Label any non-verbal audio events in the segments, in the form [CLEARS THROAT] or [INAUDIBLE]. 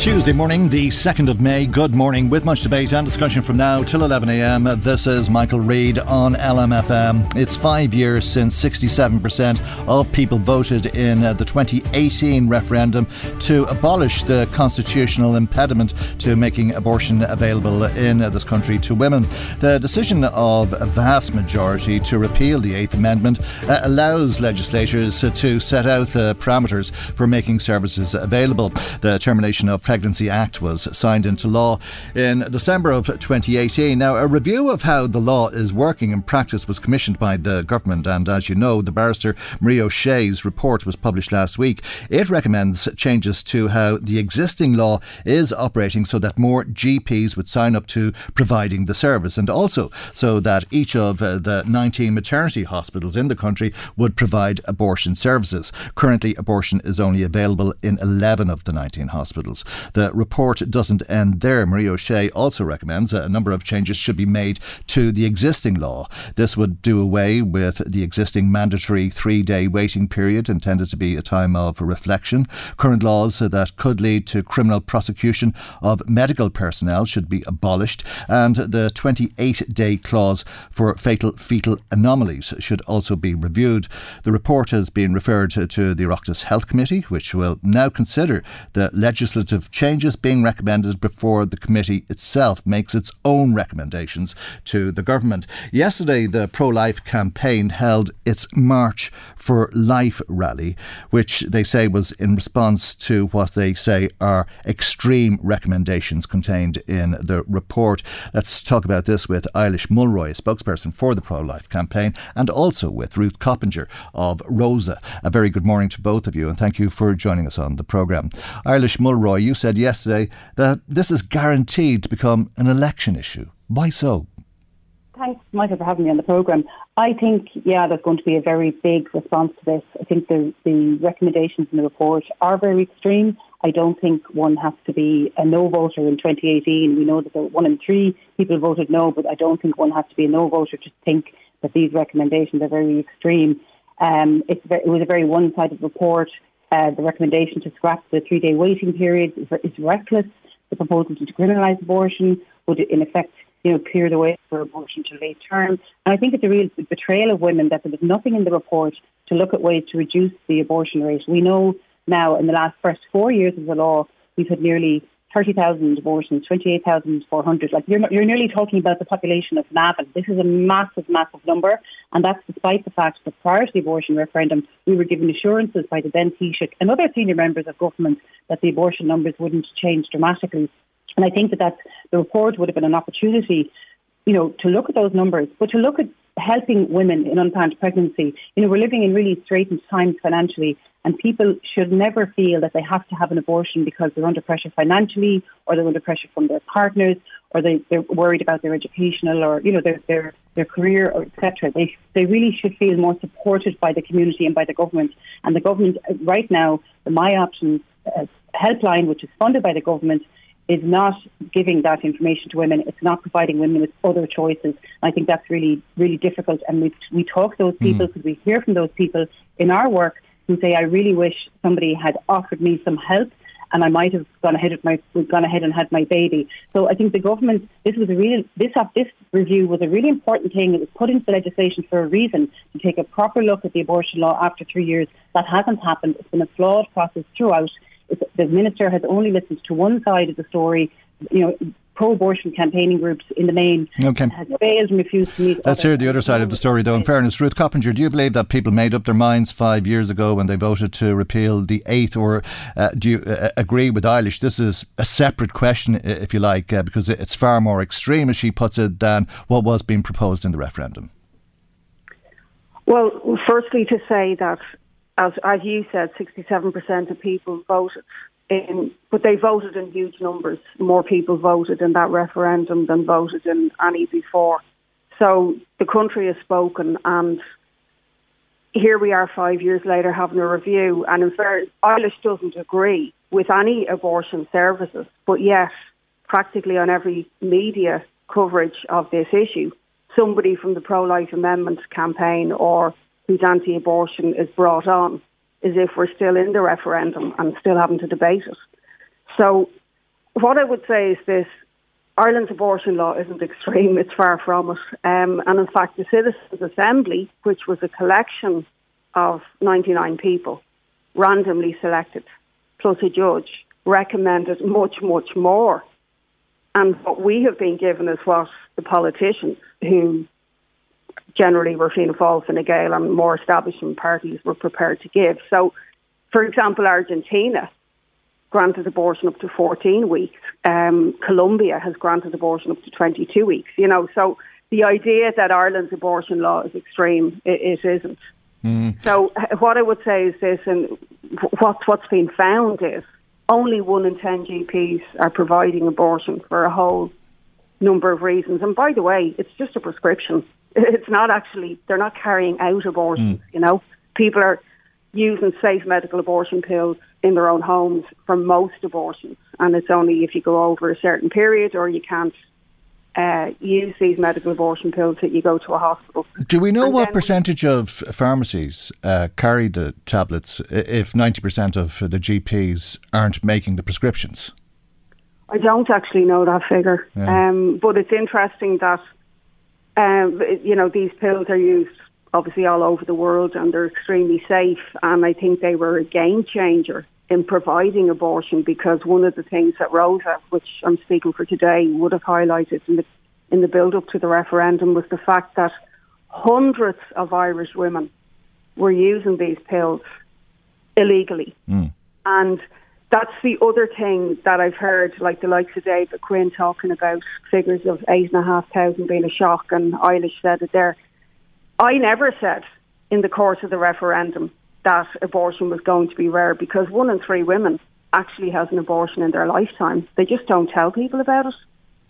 Tuesday morning, the 2nd of May. Good morning. With much debate and discussion from now till 11am, this is Michael Reade on LMFM. It's five years since 67% of people voted in the 2018 referendum to abolish the constitutional impediment to making abortion available in this country to women. The decision of a vast majority to repeal the Eighth Amendment uh, allows legislators to set out the parameters for making services available. The termination of Pregnancy Act was signed into law in December of 2018. Now, a review of how the law is working in practice was commissioned by the government, and as you know, the barrister Marie O'Shea's report was published last week. It recommends changes to how the existing law is operating so that more GPs would sign up to providing the service, and also so that each of uh, the 19 maternity hospitals in the country would provide abortion services. Currently, abortion is only available in 11 of the 19 hospitals. The report doesn't end there. Marie O'Shea also recommends a number of changes should be made to the existing law. This would do away with the existing mandatory three day waiting period intended to be a time of reflection. Current laws that could lead to criminal prosecution of medical personnel should be abolished, and the 28 day clause for fatal fetal anomalies should also be reviewed. The report has been referred to the Oireachtas Health Committee, which will now consider the legislative changes being recommended before the committee itself makes its own recommendations to the government. Yesterday, the pro life campaign held its March for Life rally, which they say was in response to what they say are extreme recommendations contained in the report. Let's talk about this with Eilís Mulroy, spokesperson for the pro life campaign, and also with Ruth Coppinger of Rosa. A very good morning to both of you, and thank you for joining us on the programme. Eilís Mulroy, you said yesterday that this is guaranteed to become an election issue. Why so? Thanks, Michael, for having me on the programme. I think, yeah, there's going to be a very big response to this. I think the, the recommendations in the report are very extreme. I don't think one has to be a no voter in 2018. We know that one in three people voted no, but I don't think one has to be a no voter to think that these recommendations are very extreme. Um, it was a very one sided report. Uh, the recommendation to scrap the three day waiting period is, is reckless. The proposal to criminalise abortion would, in effect, you know, clear the way for abortion to late term. And I think it's a real betrayal of women that there was nothing in the report to look at ways to reduce the abortion rate. We know now in the last first four years of the law, we've had nearly 30,000 abortions, 28,400. Like you're, you're nearly talking about the population of Navan. This is a massive, massive number. And that's despite the fact that prior to the abortion referendum, we were given assurances by the then Taoiseach and other senior members of government that the abortion numbers wouldn't change dramatically. And I think that that's, the report would have been an opportunity, you know, to look at those numbers, but to look at helping women in unplanned pregnancy. You know, we're living in really straitened times financially, and people should never feel that they have to have an abortion because they're under pressure financially, or they're under pressure from their partners, or they, they're worried about their educational or you know their their their career or etc. They they really should feel more supported by the community and by the government. And the government right now, the My Options uh, helpline, which is funded by the government, is not giving that information to women. It's not providing women with other choices. I think that's really, really difficult. And we, we talk to those hmm. people because mm. we hear from those people in our work who say, I really wish somebody had offered me some help and I might have gone ahead with my gone ahead and had my baby. So I think the government this was a real this this review was a really important thing. It was put into legislation for a reason to take a proper look at the abortion law after three years. That hasn't happened. It's been a flawed process throughout. The minister has only listened to one side of the story. You know, pro-abortion campaigning groups in the main okay. has failed and refused to meet. Let's hear the other side of the story, though. In fairness, Ruth Coppinger, do you believe that people made up their minds five years ago when they voted to repeal the eighth, or uh, do you uh, agree with Eilís? This is a separate question, if you like, uh, because it's far more extreme, as she puts it, than what was being proposed in the referendum. Well, firstly, to say that, as, as you said, 67% of people voted in, but they voted in huge numbers. More people voted in that referendum than voted in any before. So the country has spoken, and here we are five years later having a review. And in fact, Eilís doesn't agree with any abortion services, but yet, practically on every media coverage of this issue, somebody from the pro life amendment campaign or who's anti abortion is brought on as if we're still in the referendum and still having to debate it. So, what I would say is this Ireland's abortion law isn't extreme, it's far from it. Um, and in fact, the Citizens' Assembly, which was a collection of 99 people, randomly selected, plus a judge, recommended much, much more. And what we have been given is what the politicians who generally were Fianna Fáil, Fine Gael and more establishment parties were prepared to give. So, for example, Argentina granted abortion up to 14 weeks. Um, Colombia has granted abortion up to 22 weeks. You know, so the idea that Ireland's abortion law is extreme, it, it isn't. Mm. So what I would say is this, and what's what's been found is only one in ten GPs are providing abortion for a whole number of reasons. And by the way, it's just a prescription. It's not actually, they're not carrying out abortions, mm. you know. People are using safe medical abortion pills in their own homes for most abortions. And it's only if you go over a certain period or you can't uh, use these medical abortion pills that you go to a hospital. Do we know and what percentage of pharmacies uh, carry the tablets if 90% of the GPs aren't making the prescriptions? I don't actually know that figure, yeah. um, but it's interesting that um, you know these pills are used obviously all over the world and they're extremely safe. And I think they were a game changer in providing abortion because one of the things that Rosa, which I'm speaking for today, would have highlighted in the in the build up to the referendum was the fact that hundreds of Irish women were using these pills illegally. Mm. And that's the other thing that I've heard, like the likes of David Quinn talking about figures of eight and a half thousand being a shock, and Eilís said it there. I never said in the course of the referendum that abortion was going to be rare because one in three women actually has an abortion in their lifetime. They just don't tell people about it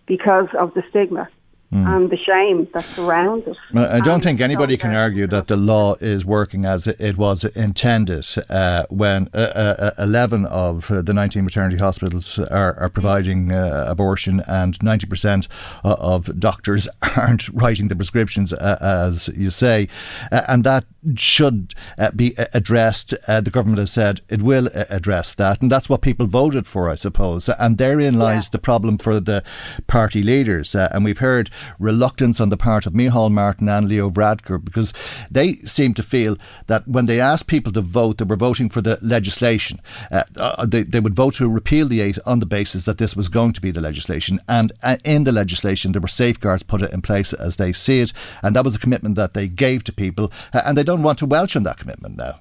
because of the stigma mm. and the shame that surrounds it. I don't think anybody can argue that the law is working as it was intended uh, when uh, uh, 11 of uh, the 19 maternity hospitals are, are providing uh, abortion and 90% of doctors [LAUGHS] aren't writing the prescriptions, uh, as you say. and that should be addressed. the government has said it will address that. And that's what people voted for, I suppose. And therein lies yeah. the problem for the party leaders. and we've heard reluctance on the part of Micheál Martin and Leo Varadkar because they seem to feel that when they asked people to vote, they were voting for the legislation. Uh, uh, they, they would vote to repeal the eight on the basis that this was going to be the legislation. And uh, in the legislation, there were safeguards put in place as they see it. And that was a commitment that they gave to people. Uh, and they don't want to welch on that commitment now.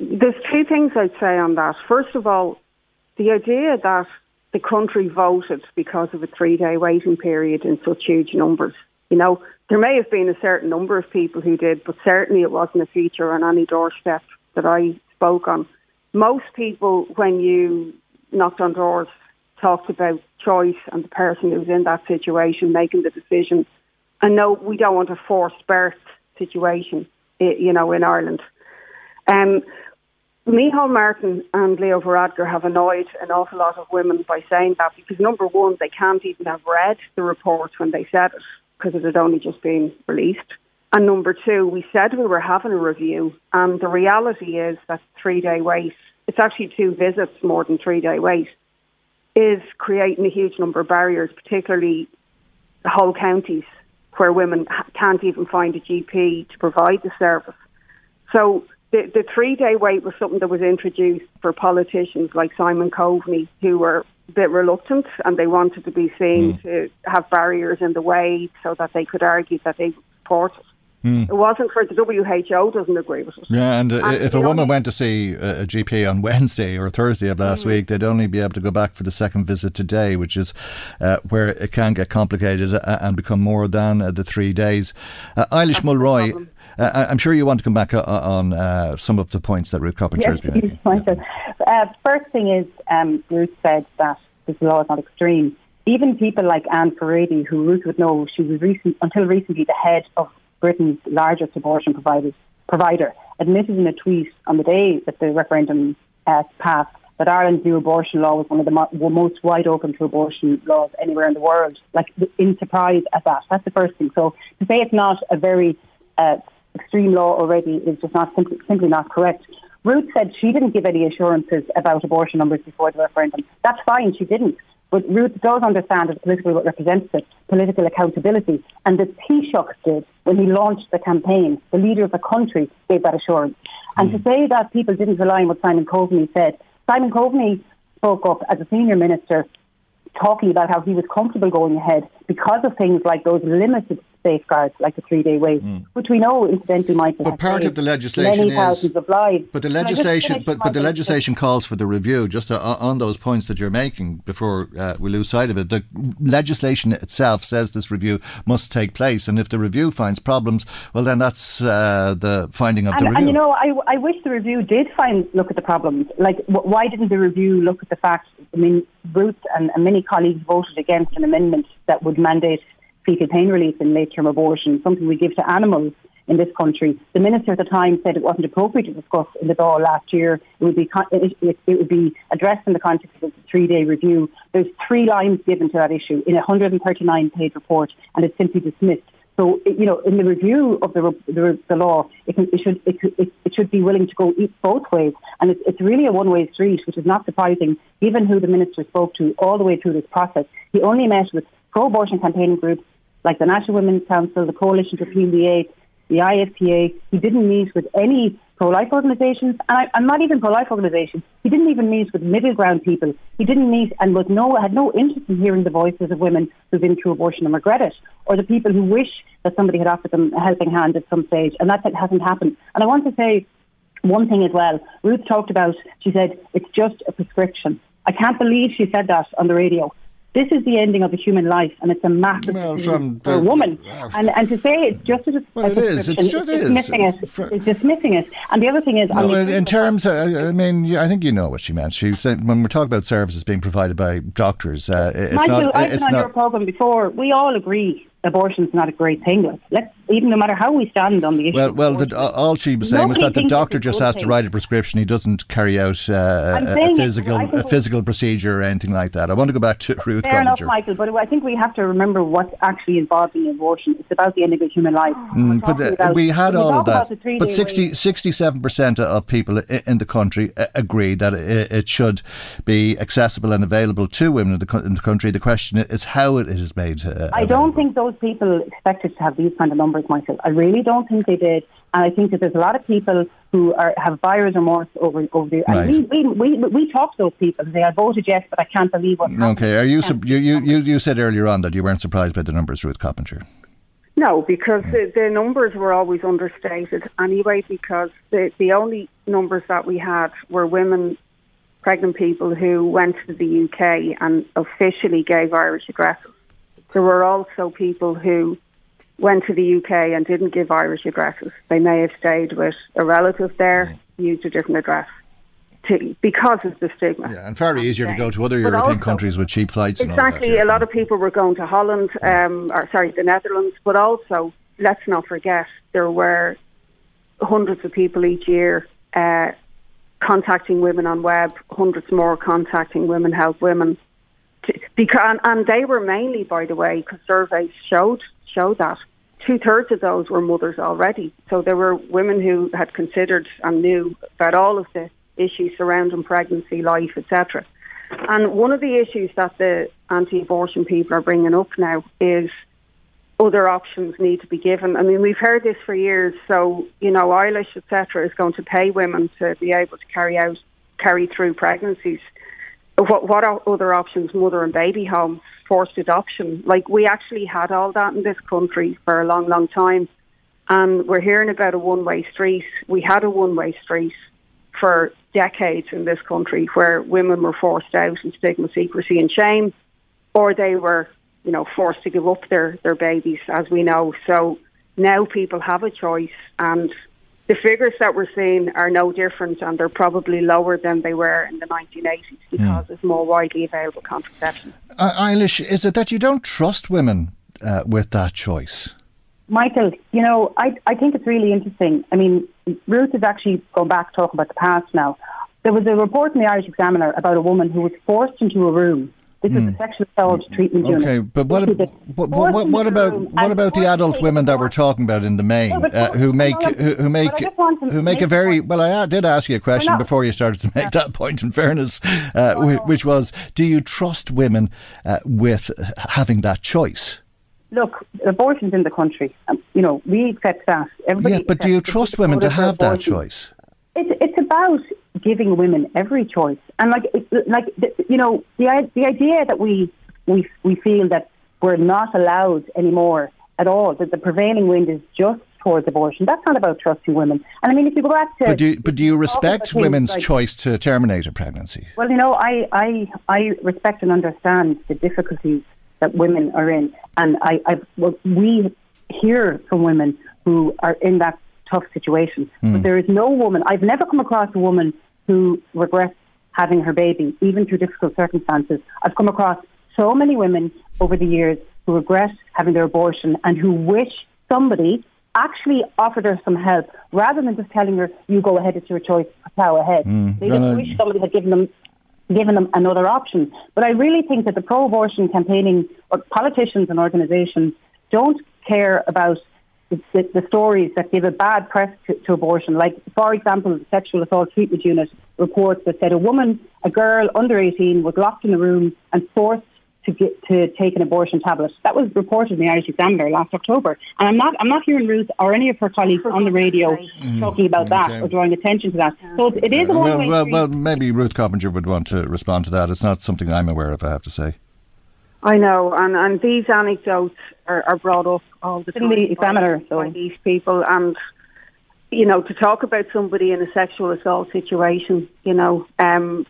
There's two things I'd say on that. First of all, the idea that the country voted because of a three day waiting period in such huge numbers. You know, there may have been a certain number of people who did, but certainly it wasn't a feature on any doorstep that I spoke on. Most people, when you knocked on doors, talked about choice and the person who was in that situation making the decision. And no, we don't want a forced birth situation, you know, in Ireland. Um, Micheál Martin and Leo Varadkar have annoyed an awful lot of women by saying that because number one, they can't even have read the report when they said it because it had only just been released. And number two, we said we were having a review, and the reality is that three day wait, it's actually two visits more than three day wait, is creating a huge number of barriers, particularly the whole counties where women can't even find a GP to provide the service. So the, the three day wait was something that was introduced for politicians like Simon Coveney, who were a bit reluctant and they wanted to be seen mm. to have barriers in the way so that they could argue that they support it. Mm. It wasn't for the WHO doesn't agree with it. Yeah, and, uh, and if a woman went to see a, a, GP on [LAUGHS] Wednesday or Thursday of last mm. week, they'd only be able to go back for the second visit today, which is uh, where it can get complicated uh, and become more than uh, the three days. Uh, Eilís Mulroy. Uh, I'm sure you want to come back on uh, some of the points that Ruth Coppinger yes, has been making. Uh, first thing is, um, Ruth said that this law is not extreme. Even people like Ann Furedi, who Ruth would know, she was recent, until recently the head of Britain's largest abortion provider, provider admitted in a tweet on the day that the referendum uh, passed that Ireland's new abortion law was one of the mo- most wide open to abortion laws anywhere in the world. Like, in surprise at that. That's the first thing. So to say it's not a very uh, extreme law already is just not simply, simply not correct. Ruth said she didn't give any assurances about abortion numbers before the referendum. That's fine, she didn't. But Ruth does understand as a political representative political accountability, and the Taoiseach did when he launched the campaign. The leader of the country gave that assurance. And mm. to say that people didn't rely on what Simon Coveney said, Simon Coveney spoke up as a senior minister talking about how he was comfortable going ahead because of things like those limited safeguards like the three day wait, mm. which we know incidentally might But part of the legislation many thousands of lives. But the legislation, but, but the legislation calls for the review. Just to, uh, on those points that you're making, before uh, we lose sight of it, the legislation itself says this review must take place, and if the review finds problems, well, then that's uh, the finding of and, the review. And you know, I, I wish the review did find look at the problems. Like, why didn't the review look at the fact? I mean, Ruth and, and many colleagues voted against an amendment that would mandate fetal pain relief in late term abortion, something we give to animals in this country. The minister at the time said it wasn't appropriate to discuss in the law last year. It would be it, it, would be addressed in the context of the three day review. There's three lines given to that issue in a 139 page report, and it's simply dismissed. So, you know, in the review of the the, the law, it, can, it should it, it, should be willing to go both ways, and it's, it's really a one way street, which is not surprising, given who the minister spoke to all the way through this process. He only met with pro-abortion campaigning groups like the National Women's Council, the Coalition to Repeal the Eighth, the IFPA. He didn't meet with any pro-life organisations, and I, am not even pro-life organisations. He didn't even meet with middle ground people. He didn't meet and was no had no interest in hearing the voices of women who've been through abortion and regret it, or the people who wish that somebody had offered them a helping hand at some stage, and that hasn't happened. And I want to say one thing as well. Ruth talked about. She said it's just a prescription. I can't believe she said that on the radio. This is the ending of a human life, and it's a massive well, from for a woman. Uh, and and to say it's just a, well, a it is. It should it's dismissing it. It's dismissing it. And the other thing is, no, in, in terms, of, I mean, I think you know what she meant. She said when we're talking about services being provided by doctors, uh, it's Michael, not. I've been on not, your program before. We all agree abortion's not a great thing. Let's even no matter how we stand on the issue. Well, well, the, all she was saying was that the doctor just has thing. to write a prescription. He doesn't carry out uh, a, physical a physical procedure or anything like that. I want to go back to [LAUGHS] Ruth. Fair enough, Michael. But I think we have to remember what's actually involved in abortion. It's about the end of a human life. Mm, but uh, about, we had all of that. But 67 percent of people in the country uh, agree that it should be accessible and available to women in the, in the country. The question is how it is made. Uh, I don't think those people expected to have these kind of numbers, Michael. I really don't think they did. And I think that there's a lot of people who are, have buyer's remorse over over the. Right. And we, we, we, we talk to those people. They, I voted yes, but I can't believe what. Okay, are you, you, you, you, you said earlier on that you weren't surprised by the numbers, Ruth Coppinger? No, because the, the, numbers were always understated anyway, because the, the only numbers that we had were women, pregnant people who went to the UK and officially gave Irish addresses. There were also people who went to the UK and didn't give Irish addresses. They may have stayed with a relative there, used a different address. To, because of the stigma. Yeah, and far easier to go to other but European also, countries with cheap flights. Exactly, that, yeah. a lot of people were going to Holland, um, or sorry, the Netherlands, but also let's not forget there were hundreds of people each year uh, contacting women on web, hundreds more contacting women help women because and they were mainly, by the way, because surveys showed showed that two thirds of those were mothers already. So there were women who had considered and knew about all of the issues surrounding pregnancy, life, etc. And one of the issues that the anti-abortion people are bringing up now is other options need to be given. I mean, we've heard this for years. So, you know, Eilís, etc., is going to pay women to be able to carry out, carry through pregnancies. What, what are other options? Mother and baby homes, forced adoption. Like, we actually had all that in this country for a long, long time. And we're hearing about a one way street. We had a one way street for decades in this country where women were forced out in stigma, secrecy, and shame, or they were you know, forced to give up their, their babies, as we know. So now people have a choice, and the figures that we're seeing are no different, and they're probably lower than they were in the 1980s because yeah. there's more widely available contraception. Uh, Eilís, is it that you don't trust women uh, with that choice? Michael, you know, I, I think it's really interesting. I mean, Ruth has actually gone back talking about the past now. There was a report in the Irish Examiner about a woman who was forced into a room this mm. is a hmm. sexual assault treatment okay, unit. Okay, but what, ab- what, what, what about what about the adult women that we're talking about in the main uh, who make who, who make who make a very well? I did ask you a question before you started to make that point. In fairness, uh, which was, do you trust women uh, with having that choice? Look, abortion's in the country. Um, you know, we accept that. Everybody yeah, but do you trust women to have that choice? It's, it's about giving women every choice. And like, like you know, the the idea that we we we feel that we're not allowed anymore at all, that the prevailing wind is just towards abortion. That's not about trusting women. And I mean, if you go back to, but do you, but do you respect women's like, choice to terminate a pregnancy? Well, you know, I I I respect and understand the difficulties that women are in, and I, I well, we hear from women who are in that tough situation. Mm. But hmm. there is no woman, I've never come across a woman who regrets having her baby, even through difficult circumstances. I've come across so many women over the years who regret having their abortion and who wish somebody actually offered her some help rather than just telling her, you go ahead, it's your choice, plow ahead. Mm. They just wish somebody had given them given them another option. But I really think that the pro-abortion campaigning or politicians and organisations don't care about the, the, stories that give a bad press to, to, abortion. Like, for example, the Sexual Assault Treatment Unit reports that said a woman, a girl under 18, was locked in a room and forced to get to take an abortion tablet. That was reported in the Irish Examiner last October. And I'm not I'm not hearing Ruth or any of her colleagues on the radio mm, talking about that or drawing attention to that. So it is a well, well, well, maybe Ruth Coppinger would want to respond to that. It's not something I'm aware of, I have to say. I know, and, and these anecdotes are, are brought up all the time the examiner, by, so. by these people, and you know, to talk about somebody in a sexual assault situation, you know, um,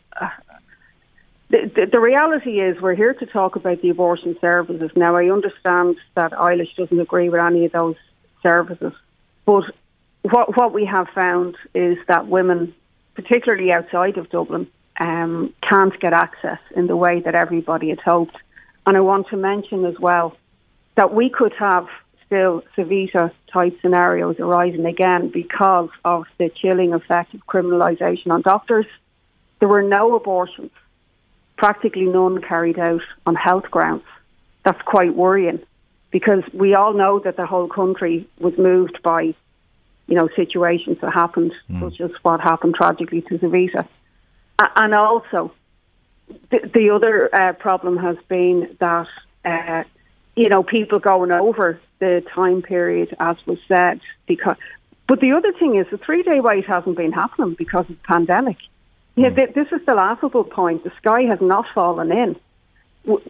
the, the, the, reality is we're here to talk about the abortion services. Now, I understand that Eilís doesn't agree with any of those services, but what what we have found is that women, particularly outside of Dublin, um, can't get access in the way that everybody had hoped. And I want to mention as well that we could have still Savita type scenarios arising again because of the chilling effect of criminalisation on doctors. There were no abortions, practically none carried out on health grounds. That's quite worrying because we all know that the whole country was moved by, you know, situations that happened, mm. such as what happened tragically to Savita. And also, the, the other uh, problem has been that uh, you know people going over the time period, as was said, because. But the other thing is the three day wait hasn't been happening because of the pandemic. Yeah, th- this is the laughable point. The sky has not fallen in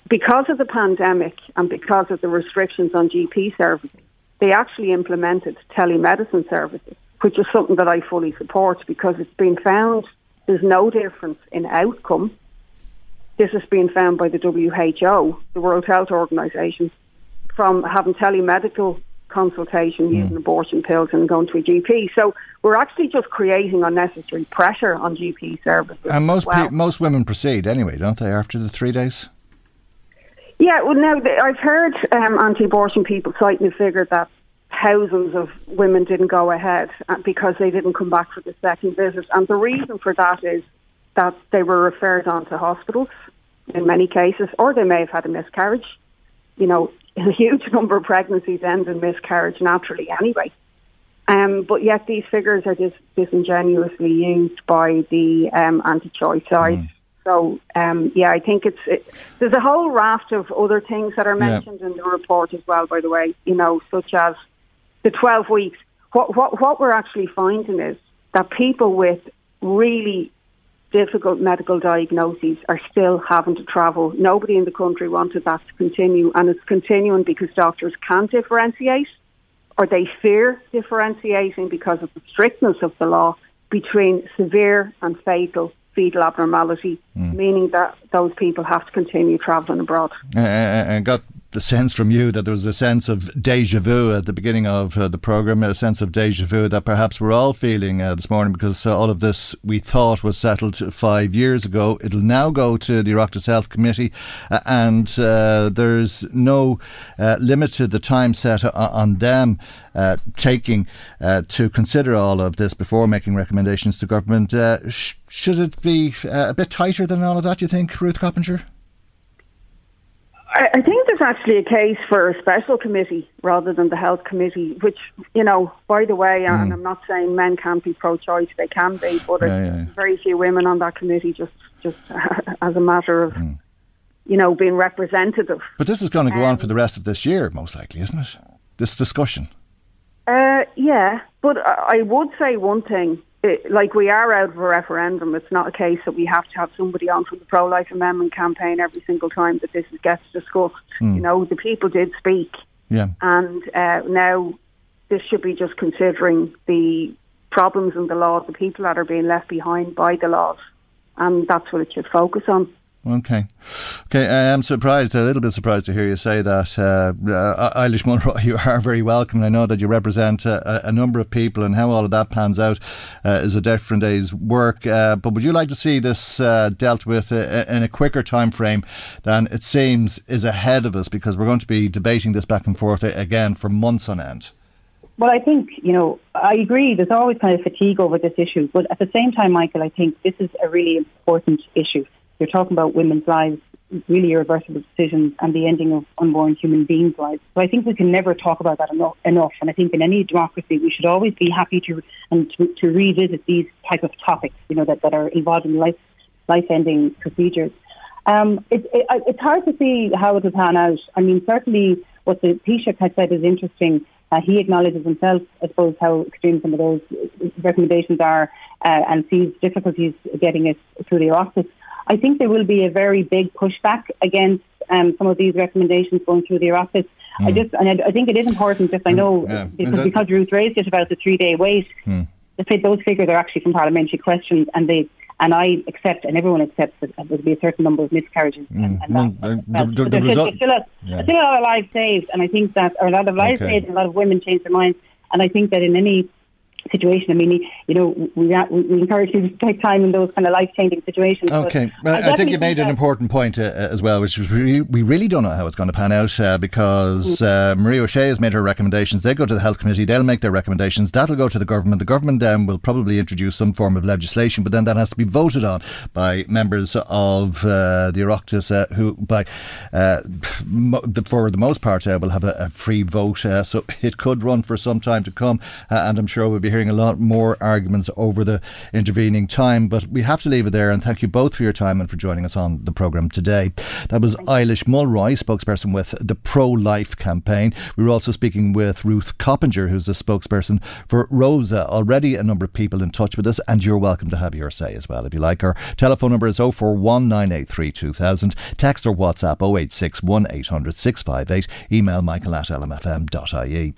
because of the pandemic and because of the restrictions on GP services. They actually implemented telemedicine services, which is something that I fully support because it's been found there's no difference in outcome this has been found by the WHO, the World Health Organization, from having telemedical consultation mm. using abortion pills and going to a GP. So we're actually just creating unnecessary pressure on GP services. And most well. pe- most women proceed anyway, don't they? After the three days. Yeah, well, now I've heard um, anti-abortion people citing the figure that thousands of women didn't go ahead uh, because they didn't come back for the second visit, and the reason for that is that they were referred on to hospitals in many cases, or they may have had a miscarriage. You know, [LAUGHS] a huge number of pregnancies end in miscarriage naturally anyway. Um, but yet these figures are just disingenuously used by the um, anti-choice side. Mm. So, um, yeah, I think it's it, there's a whole raft of other things that are mentioned yeah. in the report as well. By the way, you know, such as the 12 weeks. What what what we're actually finding is that people with really difficult medical diagnoses are still having to travel. Nobody in the country wanted that to continue, and it's continuing because doctors can't differentiate or they fear differentiating because of the strictness of the law between severe and fatal fetal abnormality, mm. meaning that those people have to continue travelling abroad. Uh, and got the sense from you that there was a sense of deja vu at the beginning of uh, the programme, a sense of deja vu that perhaps we're all feeling uh, this morning because uh, all of this we thought was settled five years ago. It'll now go to the Oireachtas Health Committee, uh, and uh, there's no uh, limit to the time set on them taking to consider all of this before making recommendations to government. Sh- should it be a bit tighter than all of that, you think, Ruth Coppinger? I, think there's actually a case for a special committee rather than the health committee, which, you know, by the way, mm. and I'm not saying men can't be pro choice, they can be, but yeah, there's yeah. very few women on that committee just, just [LAUGHS] as a matter of, mm. you know, being representative. But this is going to go um, on for the rest of this year, most likely, isn't it? This discussion. Uh, yeah, but I would say one thing it, like we are out of a referendum. It's not a case that we have to have somebody on from the pro life amendment campaign every single time that this gets discussed. Mm. You know, the people did speak, yeah, and uh, now this should be just considering the problems in the law, the people that are being left behind by the laws, and that's what it should focus on. Okay. Okay, I am surprised, a little bit surprised to hear you say that. Uh, uh, Eilís Mulroy, [LAUGHS] you are very welcome. I know that you represent a, a, number of people, and how all of that pans out uh, is a different day's work. Uh, but would you like to see this uh, dealt with uh, in a quicker time frame than it seems is ahead of us? Because we're going to be debating this back and forth again for months on end. Well, I think, you know, I agree. There's always kind of fatigue over this issue. But at the same time, Michael, I think this is a really important issue. You're talking about women's lives, really irreversible decisions, and the ending of unborn human beings' lives. So I think we can never talk about that enough. enough. And I think in any democracy, we should always be happy to and to, to revisit these type of topics, you know, that, that are involved in life life-ending procedures. Um, it, it, it's hard to see how it will pan out. I mean, certainly what the Taoiseach has said is interesting. Uh, he acknowledges himself, I suppose, how extreme some of those recommendations are uh, and sees difficulties getting it through the office. I think there will be a very big pushback against um, some of these recommendations going through the office. Mm. I hmm. just, and I, I, think it is important, just I know, yeah. because, that, because Ruth raised it about the three day wait, mm. the, those figures are actually from parliamentary questions and they, and I accept, and everyone accepts that there will be a certain number of miscarriages. Mm. And, and well, the, the, the result, still, a, yeah. still a lot of lives saved, and I think that, or a lot of lives okay. saved, and a lot of women change their minds. And I think that in any situation. I mean, you know, we, we encourage people to take time in those kind of life changing situations. Okay, well, I, I think you made an important point uh, as well, which is we, we really don't know how it's going to pan out uh, because mm. uh, Marie O'Shea has made her recommendations. They go to the health committee, they'll make their recommendations. That'll go to the government. The government then will probably introduce some form of legislation, but then that has to be voted on by members of uh, the Oireachtas, uh, who, by uh, for the most part, will have a, a free vote. so it could run for some time to come, and I'm sure we'll be hearing a lot more arguments over the intervening time. But we have to leave it there. And thank you both for your time and for joining us on the programme today. That was Eilís Mulroy, spokesperson with the Pro Life campaign. We were also speaking with Ruth Coppinger, who's a spokesperson for Rosa. Already a number of people in touch with us, and you're welcome to have your say as well if you like. Our telephone number is 041983 2000. Text or WhatsApp 086 1800 658. Email michael at lmfm.ie.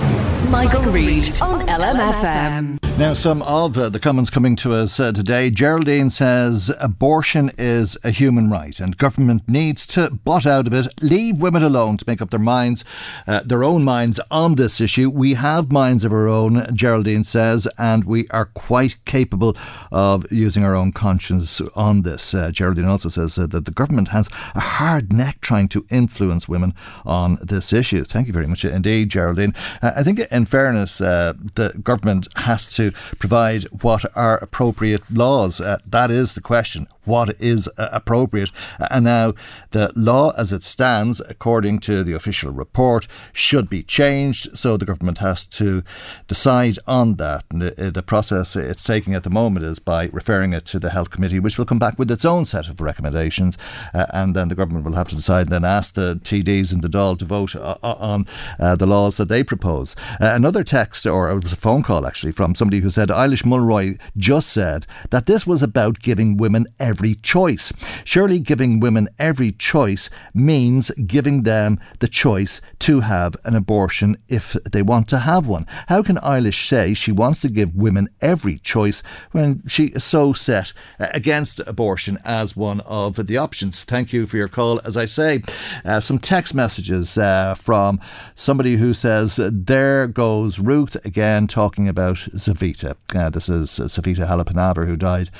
Michael Reade on LMFM. Now, some of uh, the comments coming to us uh, today. Geraldine says abortion is a human right and government needs to butt out of it, leave women alone to make up their minds, uh, their own minds on this issue. We have minds of our own, Geraldine says, and we are quite capable of using our own conscience on this. Uh, Geraldine also says uh, that the government has a hard neck trying to influence women on this issue. Thank you very much indeed, Geraldine. Uh, I think, in fairness, the government has to provide what are appropriate laws. Uh, that is the question. What is uh, appropriate. And now the law as it stands, according to the official report, should be changed. So the government has to decide on that. And the, the process it's taking at the moment is by referring it to the Health Committee, which will come back with its own set of recommendations. Uh, and then the government will have to decide and then ask the TDs in the Dáil to vote uh, on uh, the laws that they propose. Uh, another text, or it was a phone call actually, from somebody who said Eilís Mulroy just said that this was about giving women every choice. Surely giving women every choice means giving them the choice to have an abortion if they want to have one. How can Eilís say she wants to give women every choice when she is so set uh, against abortion as one of the options? Thank you for your call. As I say, uh, some text messages uh, from somebody who says, There goes Ruth again talking about Savita. Uh, this is Savita Halappanavar, who died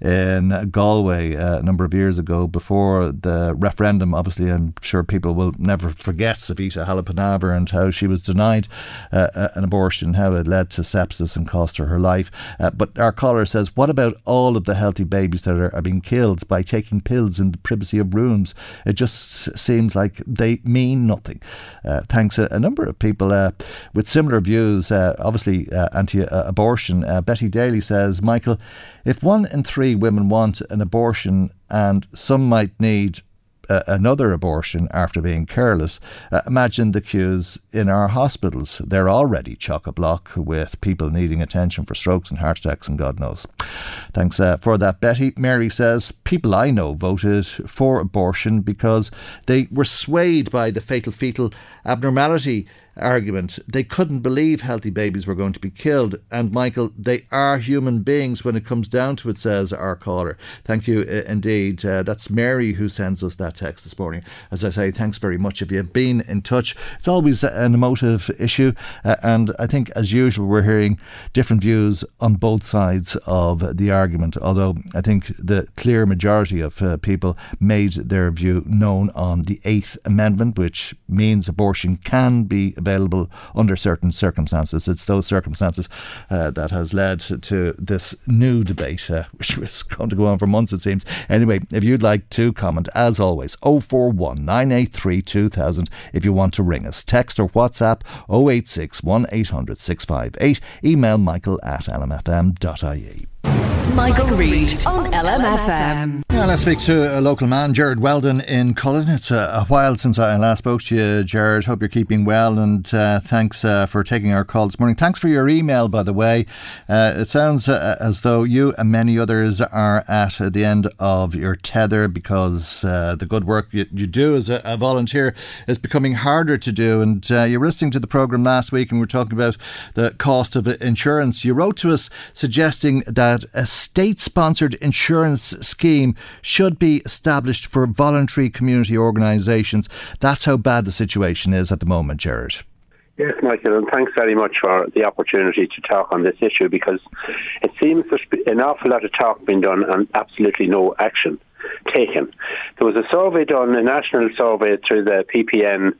in Galway uh, a number of years ago before the referendum. Obviously, I'm sure people will never forget Savita Halappanavar and how she was denied uh, uh, an abortion, how it led to sepsis and cost her her life. Uh, but our caller says, What about all of the healthy babies that are, are being killed by taking pills in the privacy of rooms? It just seems like they mean nothing. Uh, thanks a, a, number of people with similar views, obviously anti abortion. Betty Daly says, Michael, if one in three women want an abortion and some might need uh, another abortion after being careless. Uh, imagine the queues in our hospitals. They're already chock a block with people needing attention for strokes and heart attacks and God knows. Thanks uh, for that, Betty. Mary says people I know voted for abortion because they were swayed by the fatal fetal abnormality argument. They couldn't believe healthy babies were going to be killed. And Michael, they are human beings when it comes down to it, says our caller. Thank you uh, indeed. Uh, that's Mary who sends us that text this morning. As I say, thanks very much if you've been in touch. It's always an emotive issue. Uh, and I think, as usual, we're hearing different views on both sides of the argument. Although I think the clear majority of uh, people made their view known on the Eighth Amendment, which means abortion can be available under certain circumstances. It's those circumstances uh, that has led to this new debate, uh, [LAUGHS] which was going to go on for months, it seems. Anyway, if you'd like to comment, as always, 041 983 2000 if you want to ring us. Text or WhatsApp 086 1800 658. Email michael at lmfm.ie. Michael, Reade on LMFM. Yeah, let's speak to a local man, Gerard Weldon in Collon. It's a, a, while since I last spoke to you, Gerard. Hope you're keeping well, and uh, thanks uh, for taking our call this morning. Thanks for your email, by the way. Uh, it sounds uh, as though you and many others are at the end of your tether because uh, the good work you, you do as a, a, volunteer is becoming harder to do. And uh, you were listening to the programme last week, and we are talking about the cost of insurance. You wrote to us suggesting that a state sponsored insurance scheme should be established for voluntary community organisations. That's how bad the situation is at the moment, Gerard. Yes, Michael, and thanks very much for the opportunity to talk on this issue because it seems there's an awful lot of talk being done and absolutely no action taken. There was a survey done, a national survey through the PPN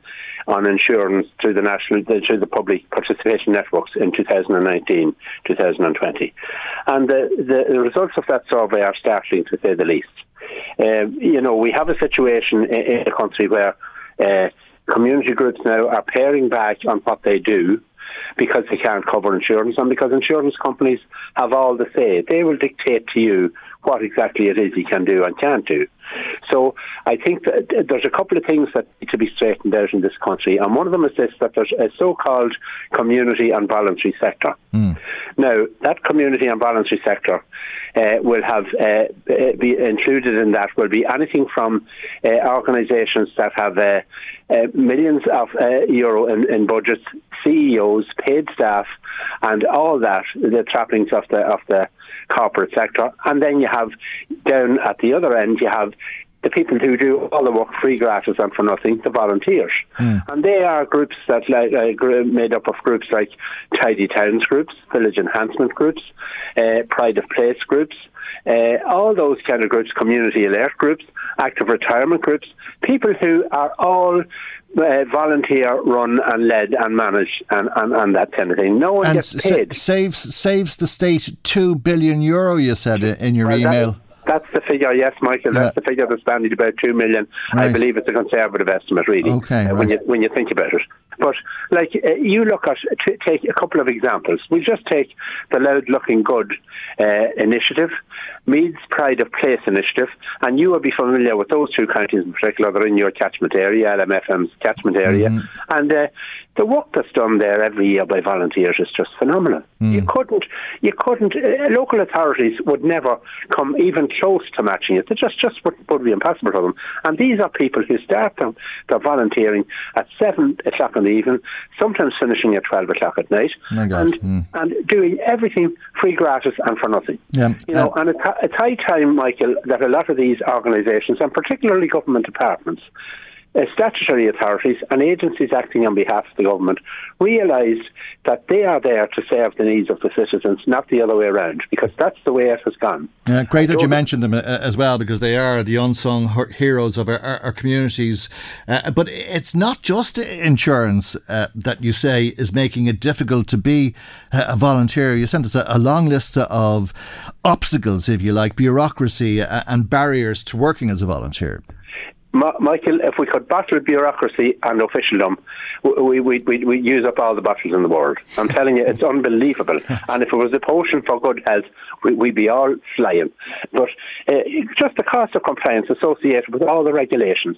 on insurance through the national through the public participation networks in 2019 2020 and the, the, the results of that survey are startling to say the least uh, you know we have a situation in, in the country where uh, community groups now are paring back on what they do because they can't cover insurance and because insurance companies have all the say. They will dictate to you what exactly it is he can do and can't do. So I think that there's a couple of things that need to be straightened out in this country, and one of them is this: that there's a so-called community and voluntary sector. Mm. Now, that community and voluntary sector uh, will have uh, be included in that will be anything from uh, organisations that have uh, uh, millions of uh, euro in, in budgets, CEOs, paid staff, and all that the trappings of the of the corporate sector. And then you have down at the other end, you have the people who do all the work free, gratis, and for nothing, the volunteers. Mm. And they are groups that like, uh, made up of groups like Tidy Towns groups, Village Enhancement groups, uh, Pride of Place groups, uh, all those kind of groups, community alert groups, active retirement groups, people who are all uh, volunteer run and led and managed and, and, and that kind of thing. No one and gets paid. saves saves the state two billion euro. You said in your well, email. That's the figure, yes, Michael. That's the figure that's bandied about two million. Right. I believe it's a conservative estimate, really. Okay, uh, right. when you when you think about it. But like uh, you look at t- take a couple of examples. We just take the Louth Looking Good uh, initiative, Meath's Pride of Place initiative, and you will be familiar with those two counties in particular. They're in your catchment area, LMFM's catchment area, mm-hmm. and uh, the work that's done there every year by volunteers is just phenomenal. Mm. You couldn't, you couldn't. Uh, local authorities would never come even close to matching it. It just just would, would be impossible for them. And these are people who start their, their volunteering at seven o'clock in the evening, sometimes finishing at twelve o'clock at night, and mm. and doing everything free, gratis, and for nothing. Yeah. You know, uh, and it's, it's high time, Michael, that a lot of these organisations, and particularly government departments, uh, statutory authorities and agencies acting on behalf of the government realised that they are there to serve the needs of the citizens, not the other way around, because that's the way it has gone. Yeah, great that you mentioned them uh, as well, because they are the unsung heroes of our, our, our communities. Uh, but it's not just insurance uh, that you say is making it difficult to be a volunteer. You sent us a, a long list of obstacles, if you like, bureaucracy uh, and barriers to working as a volunteer. Michael, if we could battle bureaucracy and officialdom, we, we, we, we use up all the battles in the world. I'm telling you, it's [LAUGHS] unbelievable. And if it was a potion for good health, we, would be all flying. But uh, just the cost of compliance associated with all the regulations.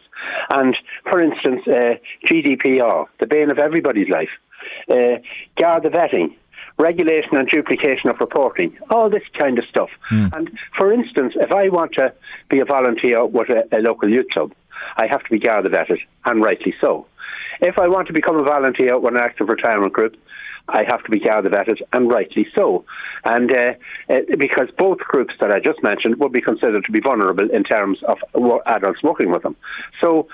And, for instance, uh, GDPR, the bane of everybody's life. Uh, the vetting, regulation and duplication of reporting, all this kind of stuff. Mm. And for instance, if I want to be a volunteer with a, a local youth club, I have to be Garda vetted, and rightly so. If I want to become a volunteer with an active retirement group, I have to be Garda vetted, and rightly so. And uh, uh, because both groups that I just mentioned would be considered to be vulnerable in terms of adults working with them. So,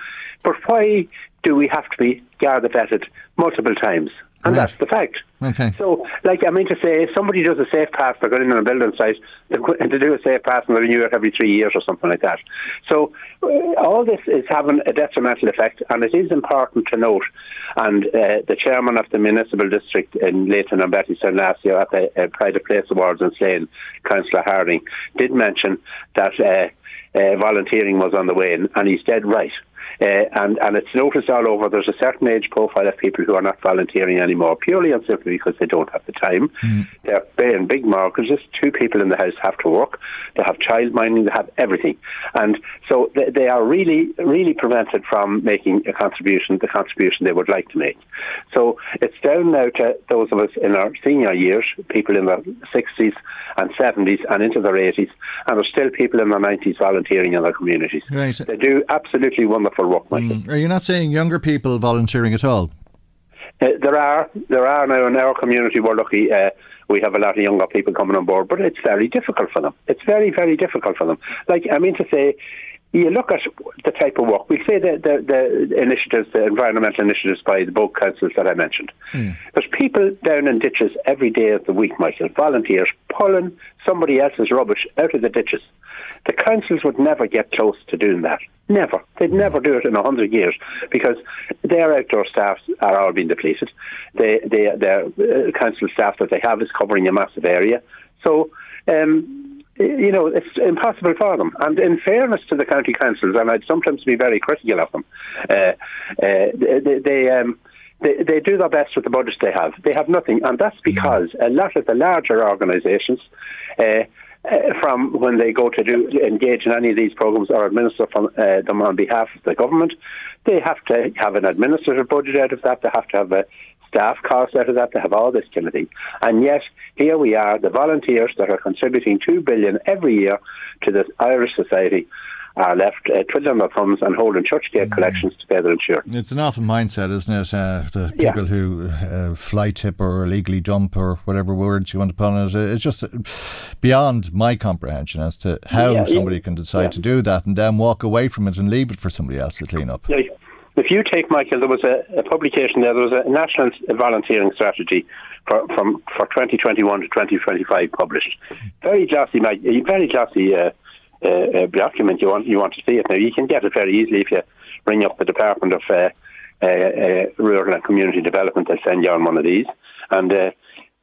but why do we have to be Garda vetted multiple times? And right. that's the fact. Okay. So, like, I mean to say, if somebody does a safe pass, they're going in on a building site, and they do a safe pass and they renew it every three years or something like that. So, uh, all this is having a detrimental effect, and it is important to note. And uh, the chairman of the municipal district in Laytown and Betty last year at the uh, Pride of Place Awards in Slane, Councillor Harding, did mention that uh, uh, volunteering was on the wane, and he's dead right. Uh, and, and it's noticed all over. There's a certain age profile of people who are not volunteering anymore, purely and simply because they don't have the time. Mm. They're paying big mortgages. Two people in the house have to work. They have child minding. They have everything. And so they, they are really, really prevented from making a contribution, the contribution they would like to make. So it's down now to those of us in our senior years, people in their 60s and 70s and into their 80s, and there's still people in their 90s volunteering in their communities. Right. They do absolutely wonderful work, Michael. Mm. Are you not saying younger people volunteering at all? Uh, there are, there are now in our community. We're lucky. Uh, we have a lot of younger people coming on board, but it's very difficult for them. It's very, very difficult for them. Like I mean to say, you look at the type of work. We say the, the, the, initiatives, the environmental initiatives by the boat councils that I mentioned. Mm. There's people down in ditches every day of the week, Michael, volunteers pulling somebody else's rubbish out of the ditches. The councils would never get close to doing that. Never. They'd never do it in a hundred years because their outdoor staffs are all being depleted. They, they, their uh, council staff that they have is covering a massive area. So, um, you know, it's impossible for them. And in fairness to the county councils, and I'd sometimes be very critical of them, uh, uh, they, they um, they, they do their best with the budgets they have. They have nothing, and that's because a lot of the larger organisations uh, uh, from when they go to do engage in any of these programs or administer from, uh, them on behalf of the government. They have to have an administrative budget out of that. They have to have a staff cost out of that. They have all this kind of thing. And yet, here we are, the volunteers that are contributing two billion every year to the Irish society are left uh, twiddling their thumbs and holding church gate mm. collections to pay their insurance. It's an awful mindset, isn't it? Uh, the yeah. people who uh, fly tip or illegally dump or whatever words you want to put on it. It's just beyond my comprehension as to how yeah, somebody yeah. can decide to do that and then walk away from it and leave it for somebody else to clean up. If you take, Michael, there was a, a publication there, there was a national volunteering strategy for, from for 2021 to 2025 published. Very glossy, very glossy uh, uh, document you want you want to see it now. You can get it very easily if you ring up the Department of uh, uh, uh Rural and Community Development. They'll send you on one of these, and uh,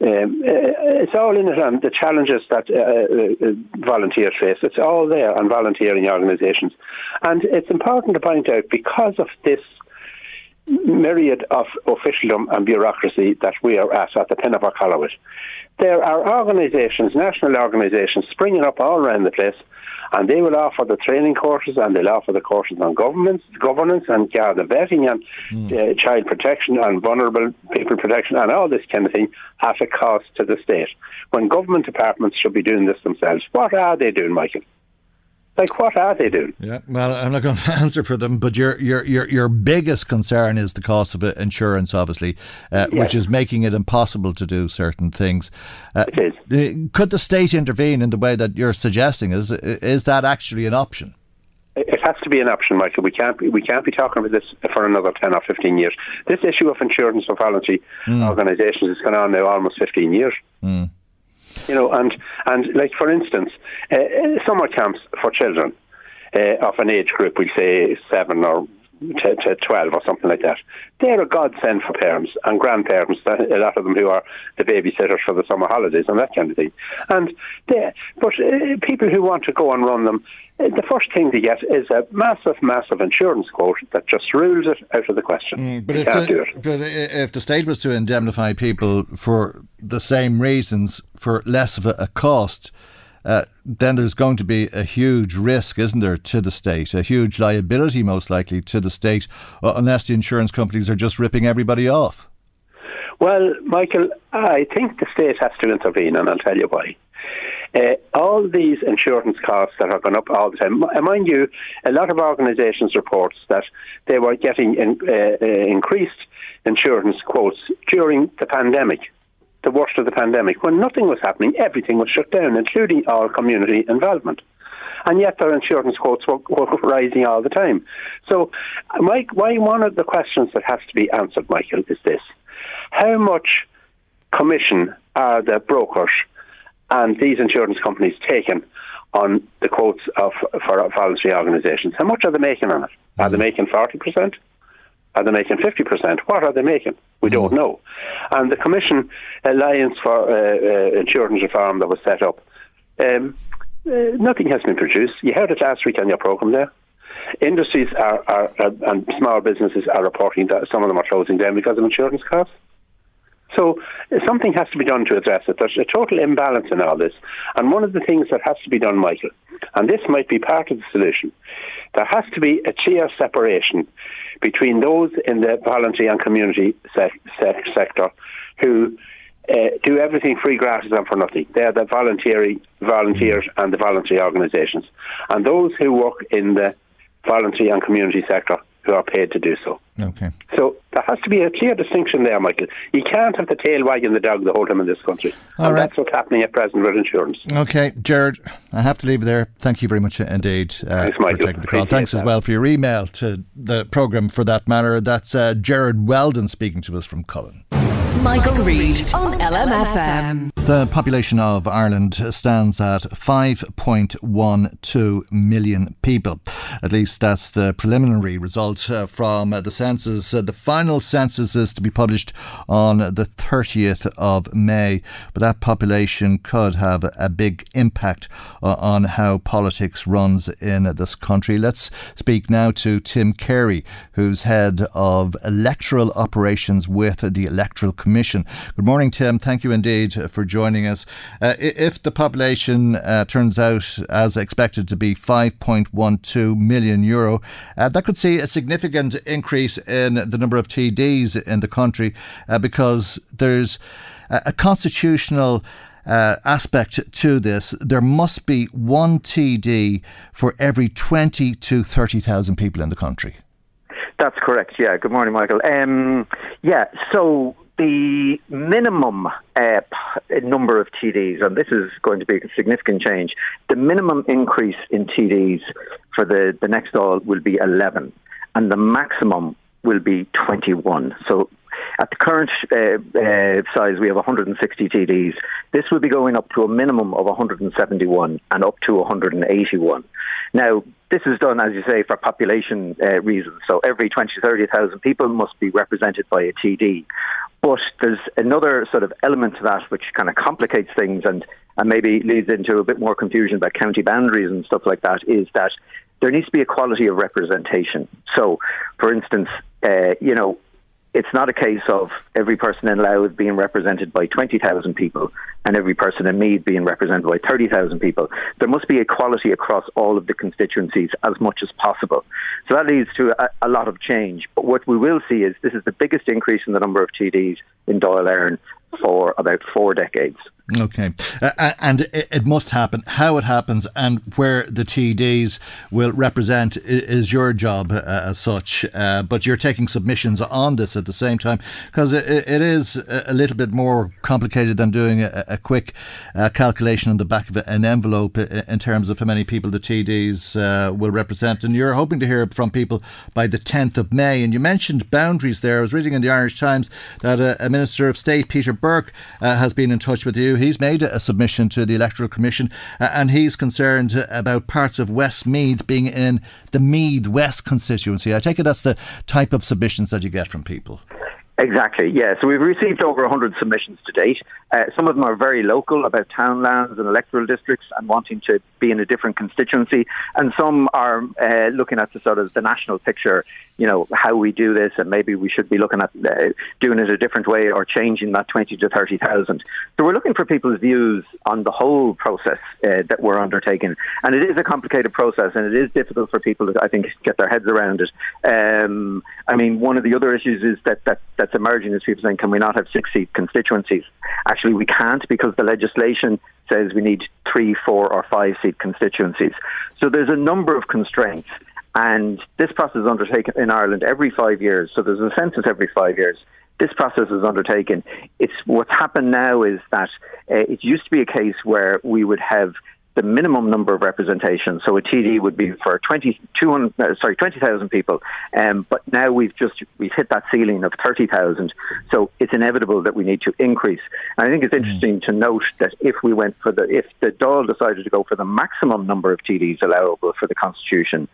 Um, uh, it's all in it, and the challenges that uh, uh, volunteers face. It's all there on volunteering organisations, and it's important to point out because of this myriad of officialdom and bureaucracy that we are at at the pen of our collar with. There are organisations, national organisations, springing up all around the place, and they will offer the training courses and they'll offer the courses on governance, governance and Garda vetting and mm. uh, child protection and vulnerable people protection and all this kind of thing at a cost to the state. When government departments should be doing this themselves, what are they doing, Michael? Like, what are they doing? Yeah, well, I'm not going [LAUGHS] to answer for them, but your your your your biggest concern is the cost of insurance, obviously, uh, yes. which is making it impossible to do certain things. Uh, it is. Could the state intervene in the way that you're suggesting? Is is that actually an option? It has to be an option, Michael. We can't be, we can't be talking about this for another ten or fifteen years. This issue of insurance for voluntary mm. organisations has gone on now almost fifteen years. Mm. You know, and and like for instance, uh, uh, summer camps for children uh, of an age group, we say seven or to, to 12 or something like that. They're a godsend for parents and grandparents, a lot of them who are the babysitters for the summer holidays and that kind of thing. And but uh, people who want to go and run them, uh, the first thing they get is a massive, massive insurance quote that just rules it out of the question. Mm, but, if the, but if the state was to indemnify people for the same reasons for less of a, a cost, uh, then there's going to be a huge risk, isn't there, to the state? A huge liability, most likely, to the state, uh, unless the insurance companies are just ripping everybody off. Well, Michael, I think the state has to intervene, and I'll tell you why. Uh, all these insurance costs that have gone up all the time. Mind you, a lot of organisations reports that they were getting in, uh, uh, increased insurance quotes during the pandemic the worst of the pandemic, when nothing was happening, everything was shut down, including all community involvement. And yet their insurance quotes were, were rising all the time. So, Mike, why one of the questions that has to be answered, Michael, is this: How much commission are the brokers and these insurance companies taking on the quotes of for voluntary organisations? How much are they making on it? Are they mm. making forty percent? Are they making 50%? What are they making? We don't know. And the Commission Alliance for uh, uh, Insurance Reform that was set up, um, uh, nothing has been produced. You heard it last week on your programme there. Industries are, are, are, and small businesses are reporting that some of them are closing down because of insurance costs. So something has to be done to address it. There's a total imbalance in all this. And one of the things that has to be done, Michael, and this might be part of the solution, there has to be a clear separation between those in the voluntary and community sector who uh, do everything free, gratis, and for nothing. They're the voluntary volunteers and the voluntary organisations, and those who work in the voluntary and community sector who are paid to do so. Okay. So there has to be a clear distinction there, Michael. You can't have the tail wagging the dog the whole time in this country. All and right. that's what's happening at present with insurance. Okay, Gerard, I have to leave there. Thank you very much indeed uh, Thanks, for taking the call. Thanks as well for your email to the programme for that matter. That's uh, Gerard Weldon speaking to us from Collon. Michael, Reade on LMFM. The population of Ireland stands at 5.12 million people. At least that's the preliminary result uh, from uh, the census. Uh, the final census is to be published on the 30th of May, but that population could have a big impact on how politics runs in this country. Let's speak now to Tim Carey, who's head of electoral operations with the Electoral Commission. Good morning, Tim. Thank you indeed for joining us. Uh, if the population uh, turns out as expected to be 5.12 million euro, uh, that could see a significant increase in the number of TDs in the country uh, because there's a, a constitutional. Uh, aspect to this, there must be one TD for every 20 to 30,000 people in the country. That's correct. Yeah. Good morning, Michael. Um, yeah. So the minimum uh, number of TDs, and this is going to be a significant change, the minimum increase in TDs for the, the next all will be 11, and the maximum will be 21. So at the current uh, uh, size, we have 160 TDs. This will be going up to a minimum of 171 and up to 181. Now, this is done, as you say, for population uh, reasons. So every 20, 30,000 people must be represented by a TD. But there's another sort of element to that which kind of complicates things and, and maybe leads into a bit more confusion about county boundaries and stuff like that is that there needs to be a quality of representation. So, for instance, uh, you know, it's not a case of every person in Louth being represented by 20,000 people and every person in Meath being represented by 30,000 people. There must be equality across all of the constituencies as much as possible. So that leads to a, a lot of change. But what we will see is this is the biggest increase in the number of TDs in Dáil Éireann for about four decades. Okay. Uh, and it, it, must happen. How it happens and where the TDs will represent is your job uh, as such. Uh, but you're taking submissions on this at the same time because it, it is a little bit more complicated than doing a, a quick uh, calculation on the back of an envelope in terms of how many people the TDs uh, will represent. And you're hoping to hear from people by the 10th of May. And you mentioned boundaries there. I was reading in the Irish Times that a, Minister of State, Peter Burke, uh, has been in touch with you he's made a submission to the Electoral Commission uh, and he's concerned about parts of Westmeath being in the Meath West constituency. I take it that's the type of submissions that you get from people. Exactly, yeah. So we've received over 100 submissions to date. Uh, some of them are very local about town lands and electoral districts and wanting to be in a different constituency. And some are uh, looking at the sort of the national picture, you know, how we do this and maybe we should be looking at uh, doing it a different way or changing that 20 to 30,000. So we're looking for people's views on the whole process uh, that we're undertaking. And it is a complicated process and it is difficult for people to, I think, get their heads around it. Um, I mean, one of the other issues is that, that that's emerging is people saying, can we not have six seat constituencies? Actually, we can't because the legislation says we need three, four, or five seat constituencies. So there's a number of constraints. And this process is undertaken in Ireland every five years. So there's a census every five years. This process is undertaken. It's what's happened now is that uh, it used to be a case where we would have the minimum number of representation. So a TD would be for 20, 200, uh, sorry, 20,000 people. Um, but now we've just, we've hit that ceiling of 30,000. So it's inevitable that we need to increase. And I think it's mm. interesting to note that if we went for the, if the Dáil decided to go for the maximum number of TDs allowable for the Constitution,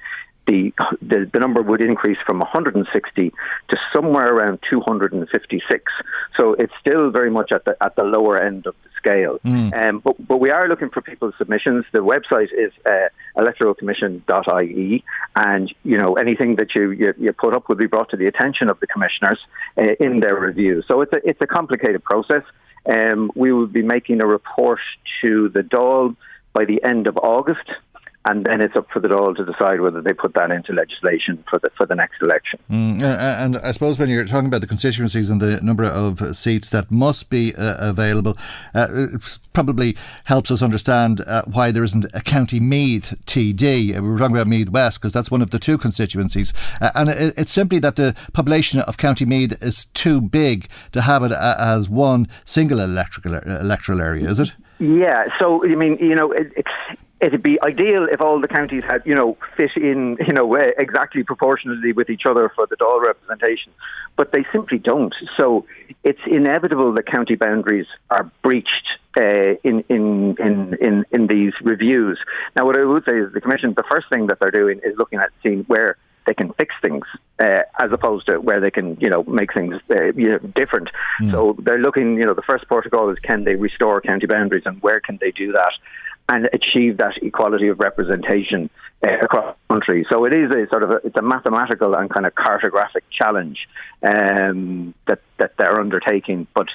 the, the, the number would increase from 160 to somewhere around 256. So it's still very much at the at the lower end of the scale. Mm. Um, but but we are looking for people's submissions. The website is uh, electoralcommission.ie, and you know anything that you, you, you put up will be brought to the attention of the commissioners uh, in their review. So it's a it's a complicated process. Um, we will be making a report to the Dáil by the end of August and then it's up for the Dáil to decide whether they put that into legislation for the for the next election. Mm, uh, uh, and I suppose when you're talking about the constituencies and the number of seats that must be uh, available, uh, it probably helps us understand uh, why there isn't a County Meath TD. Uh, we were talking about Meath West because that's one of the two constituencies, and it, it's simply that the population of County Meath is too big to have it as one single electrical electoral area. Is it? Yeah, so I mean, you know, it, it'd be ideal if all the counties had, you know, fit in, you know, exactly proportionally with each other for the Dáil representation, but they simply don't. So it's inevitable that county boundaries are breached uh, in, in in in in these reviews. Now, what I would say is the commission, the first thing that they're doing is looking at seeing where they can fix things uh, as opposed to where they can, you know, make things uh, you know, different. Mm. So they're looking, you know, the first protocol is can they restore county boundaries and where can they do that? And achieve that equality of representation uh, across the country. So it is a sort of a, it's a mathematical and kind of cartographic challenge um, that that they're undertaking, but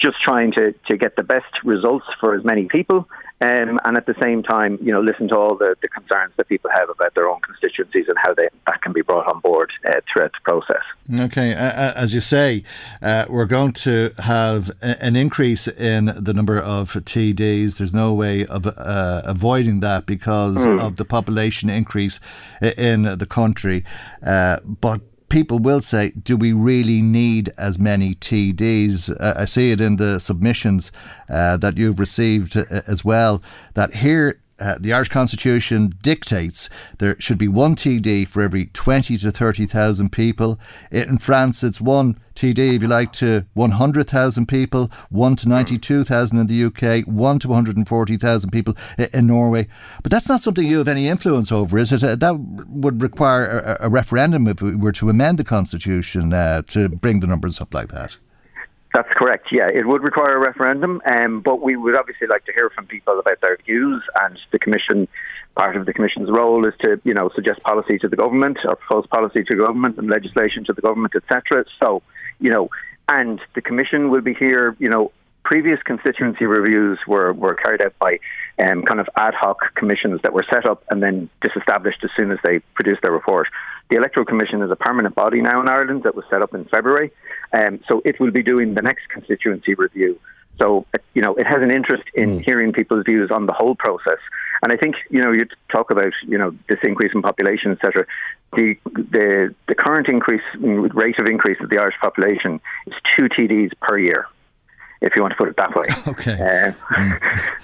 just trying to to get the best results for as many people um, and at the same time, you know, listen to all the, the concerns that people have about their own constituencies and how they, that can be brought on board uh, throughout the process. Okay, uh, as you say, uh, we're going to have a, an increase in the number of TDs. There's no way of uh, avoiding that because mm. of the population increase in the country. Uh, but people will say, do we really need as many TDs? Uh, I see it in the submissions uh, that you've received uh, as well, that here uh, the Irish Constitution dictates there should be one TD for every 20 to 30,000 people. In France, it's one TD, if you like, to 100,000 people, one to 92,000 in the UK, one to 140,000 people in Norway. But that's not something you have any influence over, is it? Uh, that would require a, a referendum if we were to amend the Constitution uh, to bring the numbers up like that. That's correct. Yeah, it would require a referendum, um, but we would obviously like to hear from people about their views. And the commission, part of the commission's role is to, you know, suggest policy to the government or propose policy to the government and legislation to the government, etc. So, you know, and the commission will be here, you know, previous constituency reviews were, were carried out by um, kind of ad hoc commissions that were set up and then disestablished as soon as they produced their report. The Electoral Commission is a permanent body now in Ireland that was set up in February, um, so it will be doing the next constituency review. So, you know, it has an interest in mm. hearing people's views on the whole process. And I think, you know, you talk about, you know, this increase in population, etc. The, the, the current increase, rate of increase of the Irish population is two TDs per year if you want to put it that way. [LAUGHS] Okay. Uh,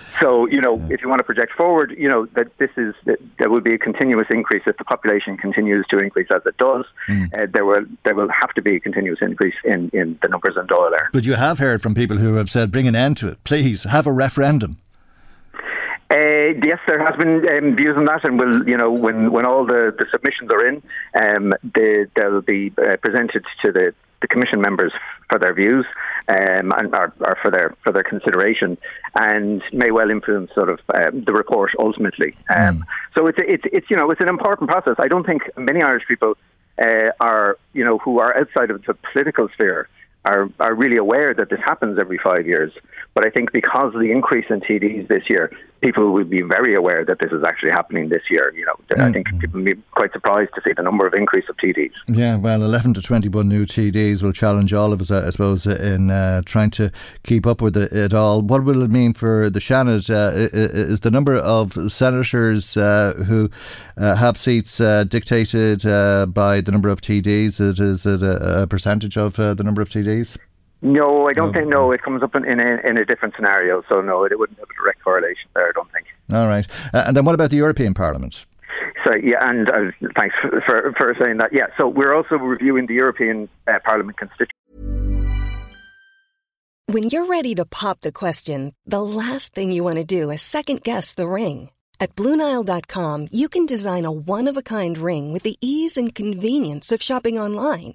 [LAUGHS] so you know, yeah. if you want to project forward, you know that this is that there will be a continuous increase if the population continues to increase as it does. Mm. Uh, there will there will have to be a continuous increase in in the numbers in Dáil Éireann. But you have heard from people who have said, "Bring an end to it, please. Have a referendum." Uh, yes, there has been um, views on that, and will you know when when all the, the submissions are in, um, they, they'll be uh, presented to the the commission members for their views um, and or, or, for their for their consideration, and may well influence sort of um, the report ultimately. Um, mm. So it's it's it's you know it's an important process. I don't think many Irish people uh, are you know who are outside of the political sphere are, are really aware that this happens every five years. But I think because of the increase in TDs this year, people will be very aware that this is actually happening this year. You know. I think people will be quite surprised to see the number of increase of TDs. Yeah, well, 11 to 21 new TDs will challenge all of us, I suppose, in uh, trying to keep up with it, all. What will it mean for the Seanad? Uh, is the number of senators uh, who uh, have seats uh, dictated uh, by the number of TDs? Is it a, a percentage of the number of TDs? No, I don't no. think. No, it comes up in, in a, in, a, different scenario. So no, it wouldn't have a direct correlation there. I don't think. All right, uh, and then what about the European Parliament? So yeah, and uh, thanks for, for, for saying that. Yeah, so we're also reviewing the European uh, Parliament constituency. When you're ready to pop the question, the last thing you want to do is second guess the ring. At BlueNile.com, you can design a one of a kind ring with the ease and convenience of shopping online.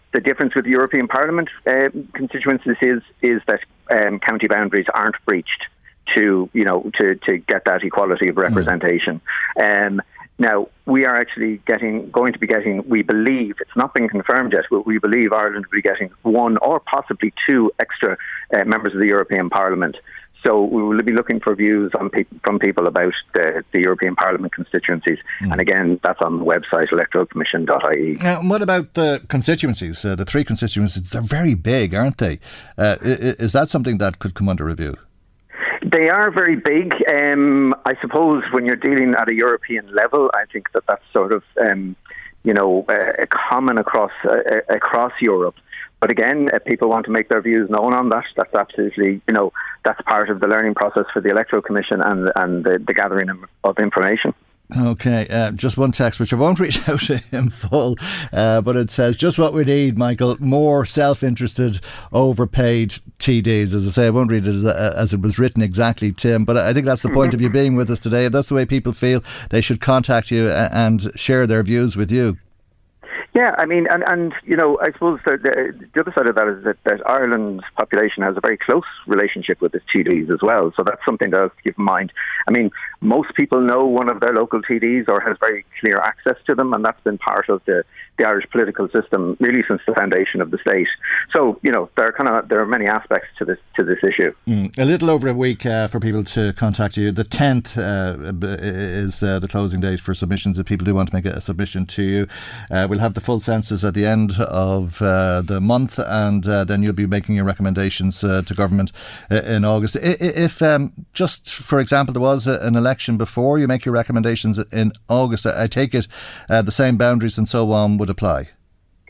the difference with the European Parliament uh, constituencies is is that um, county boundaries aren't breached to you know to to get that equality of representation. Mm. Um, now we are actually getting going to be getting. We believe it's not been confirmed yet, but we believe Ireland will be getting one or possibly two extra uh, members of the European Parliament. So we will be looking for views pe- from people about the, the, European Parliament constituencies. Mm. And again, that's on the website electoralcommission.ie. Now, what about the constituencies? Uh, the three constituencies, they're very big, aren't they? Uh, is that something that could come under review? They are very big. Um, I suppose when you're dealing at a European level, I think that that's sort of, um, you know, uh, common across uh, across Europe. But again, if people want to make their views known on that, that's absolutely, you know, that's part of the learning process for the Electoral Commission and, and the, the gathering of information. Okay, uh, just one text which I won't [LAUGHS] read out in full, uh, but it says just what we need, Michael. More self-interested, overpaid TDs. As I say, I won't read it as, as, it was written exactly, Tim. But I think that's the point of you [LAUGHS] being with us today. If that's the way people feel, they should contact you and share their views with you. Yeah, I mean, and, and you know, I suppose the, the, the other side of that is that, that, Ireland's population has a very close relationship with its TDs as well. So that's something to keep in mind. I mean, most people know one of their local TDs or has very clear access to them, and that's been part of the, the Irish political system really since the foundation of the state. So you know, there are kind of there are many aspects to this to this issue. Mm, a little over a week uh, for people to contact you. The tenth uh, is uh, the closing date for submissions. If people do want to make a submission to you, uh, we'll have the full census at the end of uh, the month, and uh, then you'll be making your recommendations to government in August. If um, just for example there was an election before you make your recommendations in August, I take it the same boundaries and so on would apply.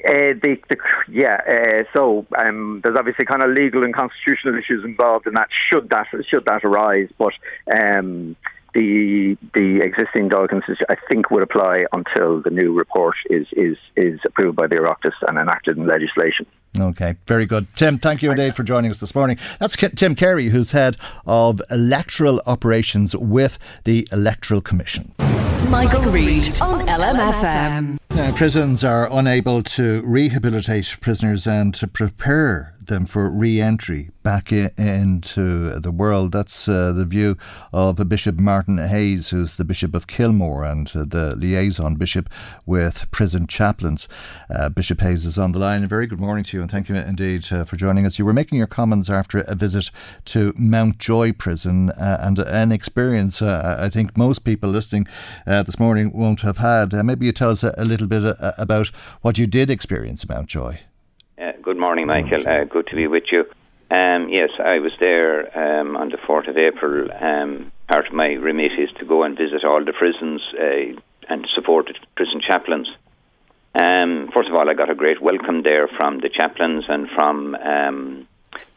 Uh, the, the, yeah, uh, so um, there's obviously kind of legal and constitutional issues involved in that. Should that should that arise, but um, the the existing Dáil I think would apply until the new report is is is approved by the Oireachtas and enacted in legislation. Okay, very good. Tim, thank you indeed for joining us this morning. That's Tim Carey, who's head of electoral operations with the Electoral Commission. Michael, Reade on LMFM. Now, uh, prisons are unable to rehabilitate prisoners and to prepare them for re entry back into the world. That's uh, the view of Bishop Martin Hayes, who's the Bishop of Kilmore and uh, the liaison bishop with prison chaplains. Uh, bishop Hayes is on the line. A very good morning to you, and thank you indeed uh, for joining us. You were making your comments after a visit to Mountjoy Prison uh, and an experience uh, I think most people listening this morning won't have had. maybe you tell us a, a little bit about what you did experience at Mountjoy. Uh, good morning, Michael. Uh, good to be with you. Um, yes, I was there um, on the 4th of April. Um, part of my remit is to go and visit all the prisons uh, and support the prison chaplains. Um, first of all, I got a great welcome there from the chaplains and from um,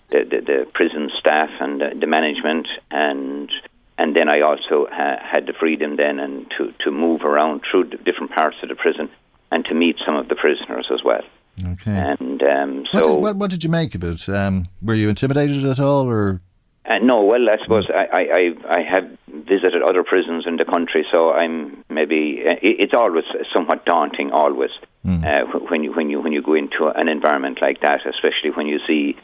the, the, the, prison staff and the, the management, and and then I also ha- had the freedom then and to, to move around through the different parts of the prison and to meet some of the prisoners as well. Okay. And um, so, what did, what, what did, you make of it? Um, were you intimidated at all, or? Uh, no, well, I suppose I, I, I have visited other prisons in the country, so I'm maybe uh, it's always somewhat daunting, always mm. uh, when you when you when you go into an environment like that, especially when you see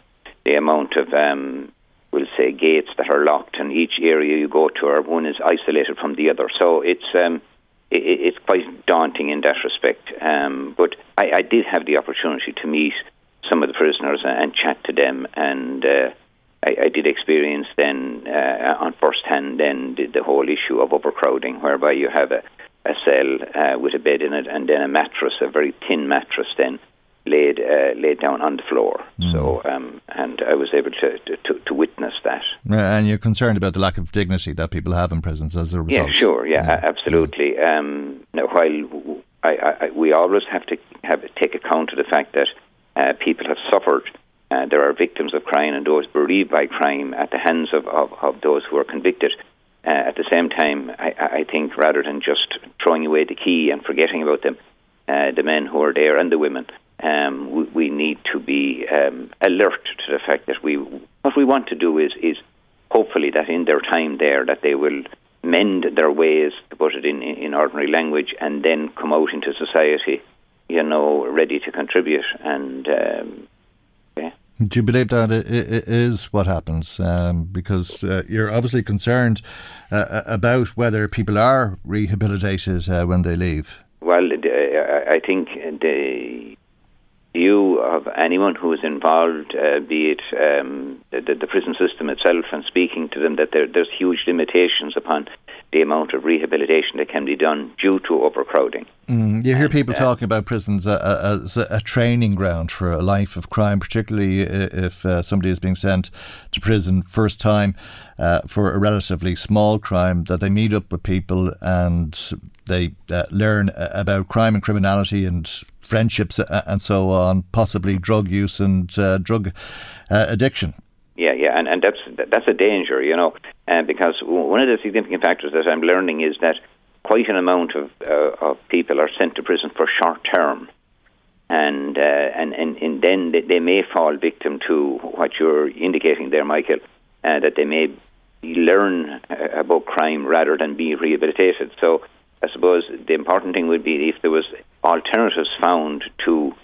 the amount of um, we'll say gates that are locked, and each area you go to, or one is isolated from the other. So it's um, it, it's quite daunting in that respect. Um, but I, I, did have the opportunity to meet some of the prisoners and, chat to them, and uh, I, I, did experience then uh, on first hand then the, the, whole issue of overcrowding, whereby you have a, a cell uh, with a bed in it and then a mattress, a very thin mattress, then laid uh, laid down on the floor. Mm. So, um, and I was able to, to, to witness that. And you're concerned about the lack of dignity that people have in prisons as a result. Yeah, sure. Yeah, yeah. absolutely. Um, now, while I, I, we always have to have take account of the fact that uh, people have suffered. Uh, there are victims of crime and those bereaved by crime at the hands of, of, of those who are convicted. Uh, at the same time, I, I think rather than just throwing away the key and forgetting about them, uh, the men who are there and the women, um, we, we, need to be um, alert to the fact that we what we want to do is is hopefully that in their time there that they will mend their ways to put it in in ordinary language and then come out into society you know ready to contribute and um, yeah. Do you believe that it is what happens? Um, because uh, you're obviously concerned uh, about whether people are rehabilitated uh, when they leave. Well, I think the view of anyone who is involved, uh, be it um, the, the, prison system itself, and speaking to them that there, there's huge limitations upon the amount of rehabilitation that can be done due to overcrowding. Mm, you hear and, people uh, talking about prisons as a, a, training ground for a life of crime, particularly if uh, somebody is being sent to prison first time uh, for a relatively small crime, that they meet up with people and they uh, learn about crime and criminality and friendships uh, and so on, possibly drug use and uh, drug uh, addiction. Yeah, yeah, and, and that's that's a danger, you know, uh, because one of the significant factors that I'm learning is that quite an amount of uh, of people are sent to prison for short term, and uh, and, and and then they, they, may fall victim to what you're indicating there, Michael, that they may learn about crime rather than be rehabilitated. So I suppose the important thing would be if there was alternatives found to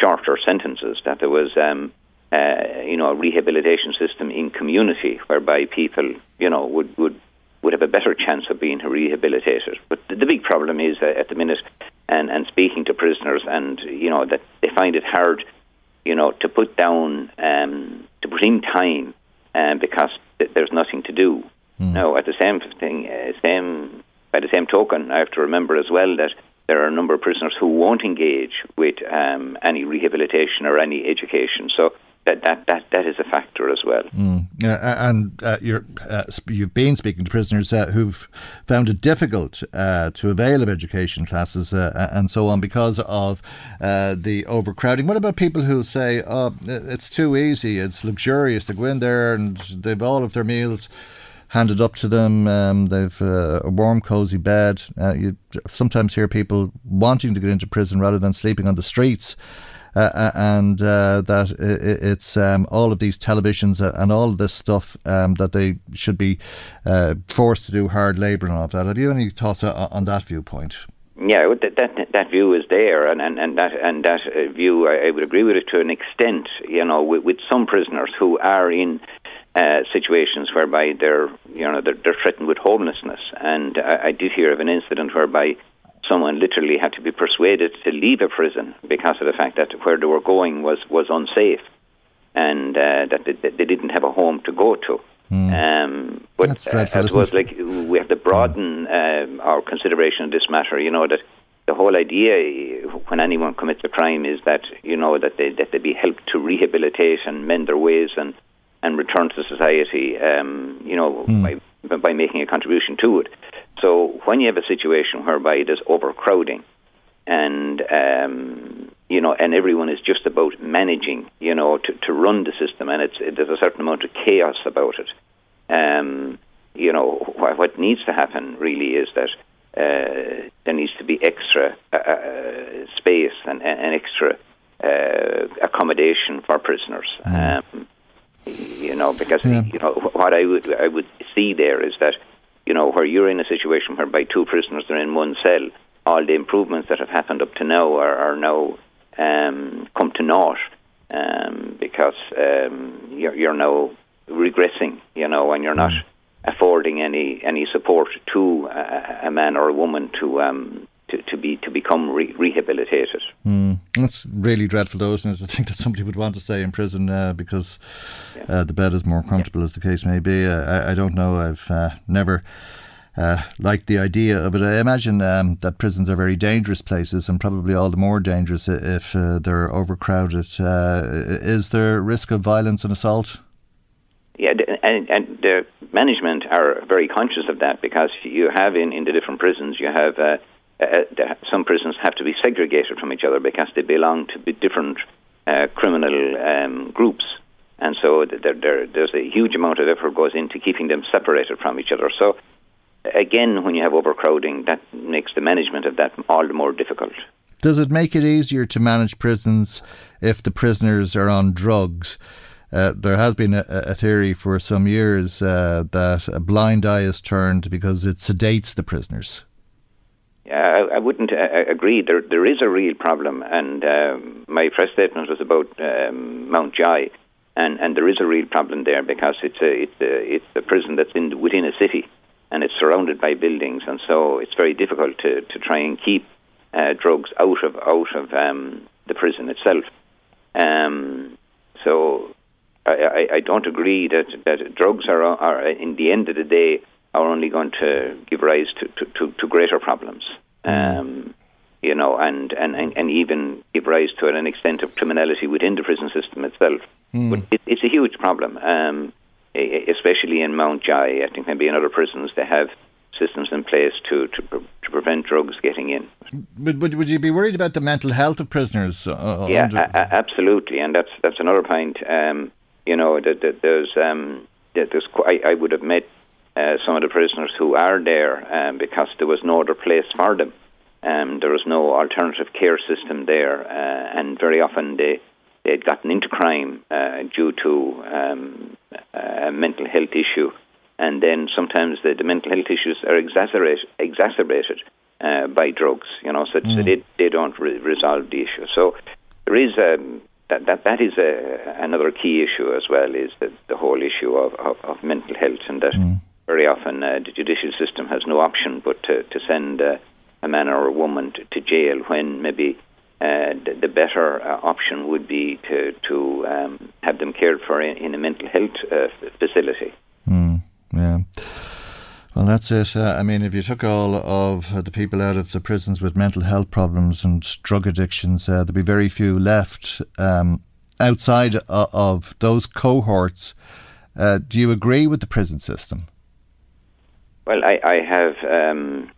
shorter sentences. That there was, um, uh, you know, a rehabilitation system in community whereby people, you know, would would would have a better chance of being rehabilitated. But the, the big problem is uh, at the minute, and and speaking to prisoners, and you know that they find it hard, you know, to put down um, to put in time, uh, because th- there's nothing to do. Mm. Now, at the same thing, uh, same by the same token, I have to remember as well that there are a number of prisoners who won't engage with um, any rehabilitation or any education. So that that that, that is a factor as well. Mm. Uh, and uh, you uh, you've been speaking to prisoners uh, who've found it difficult uh, to avail of education classes uh, and so on because of the overcrowding. What about people who say, "Oh, it's too easy, it's luxurious to go in there and they've all of their meals." Handed up to them. Um, they've uh, a warm, cosy bed. Uh, you sometimes hear people wanting to get into prison rather than sleeping on the streets. Uh, uh and uh, that it's um, all of these televisions and all of this stuff um, that they should be uh, forced to do hard labour and all of that. Have you any thoughts on that viewpoint? Yeah, that, that that view is there, and, and, and that and that view I, I would agree with it to an extent. You know, with, with some prisoners who are in uh, situations whereby they're you know they're, they're threatened with homelessness. And I, I, did hear of an incident whereby someone literally had to be persuaded to leave a prison because of the fact that where they were going was was unsafe, and uh, that they, they, didn't have a home to go to. Mm. Um, but That's dreadful, uh, was like we have to broaden uh, our consideration of this matter. You know that the whole idea when anyone commits a crime is that you know that they that they be helped to rehabilitate and mend their ways and and return to society, um, you know, mm. by, by making a contribution to it. So when you have a situation whereby there's overcrowding, and um, you know, and everyone is just about managing, you know, to, to run the system, and it's there's a certain amount of chaos about it. Um, you know, what, what needs to happen really is that uh, there needs to be extra uh, uh space and, and extra uh, accommodation for prisoners. Mm. Um, you know, because yeah. you know what I would I would see there is that you know where you're in a situation whereby two prisoners are in one cell, all the improvements that have happened up to now are, are now um, come to naught um, because um, you're, you're now regressing, you know, and you're not mm. affording any any support to a, a man or a woman to um, to, to be to become re- rehabilitated. Mm. That's really dreadful, though, isn't it? [LAUGHS] I think that somebody would want to stay in prison uh, because yeah. uh, the bed is more comfortable, yeah. as the case may be. Uh, I, I, don't know. I've uh, never. Uh, liked the idea of it. I imagine um, that prisons are very dangerous places and probably all the more dangerous if uh, they're overcrowded. is there risk of violence and assault? Yeah, and, and the management are very conscious of that because you have in, in the different prisons, you have uh, some prisons have to be segregated from each other because they belong to different uh, criminal um, groups. And so there, there, there's a huge amount of effort goes into keeping them separated from each other. So again, when you have overcrowding, that makes the management of that all the more difficult. Does it make it easier to manage prisons if the prisoners are on drugs? Uh, there has been a, a, theory for some years uh, that a blind eye is turned because it sedates the prisoners. I, I wouldn't uh, uh, agree. There, there is a real problem, and um, my press statement was about um, Mountjoy, and, and there is a real problem there because it's a it's a it's a prison that's in within a city, and it's surrounded by buildings, and so it's very difficult to, to try and keep uh, drugs out of out of um, the prison itself. Um, so I, I, I don't agree that that drugs are are in the end of the day are only going to give rise to, to, to, to greater problems. Um, you know, and, and, and, even give rise to an extent of criminality within the prison system itself. Mm. But it, it's a huge problem, um, especially in Mountjoy. I think maybe in other prisons they have systems in place to, to, to prevent drugs getting in. But, but would you be worried about the mental health of prisoners? Uh, uh yeah, a- absolutely, and that's that's another point. Um, you know, there's um, that there's I, I would have met uh, some of the prisoners who are there um, because there was no other place for them. Um, there was no alternative care system there, uh, and very often they they had gotten into crime uh, due to um, a mental health issue, and then sometimes the, the mental health issues are exacerbated, exacerbated uh, by drugs. You know, so, mm. so they they don't re- resolve the issue. So there is um, that that that is a, another key issue as well. Is that the whole issue of, of, of mental health and that. Mm. Very often, uh, the judicial system has no option but to, to send uh, a man or a woman to, to jail when maybe uh, the, the, better uh, option would be to to um, have them cared for in, in a mental health uh, facility. Mm, yeah. Well, that's it. Uh, I mean, if you took all of uh, the people out of the prisons with mental health problems and drug addictions, uh, there'd be very few left um, outside of, of those cohorts. do you agree with the prison system? Well, I, I have. Um,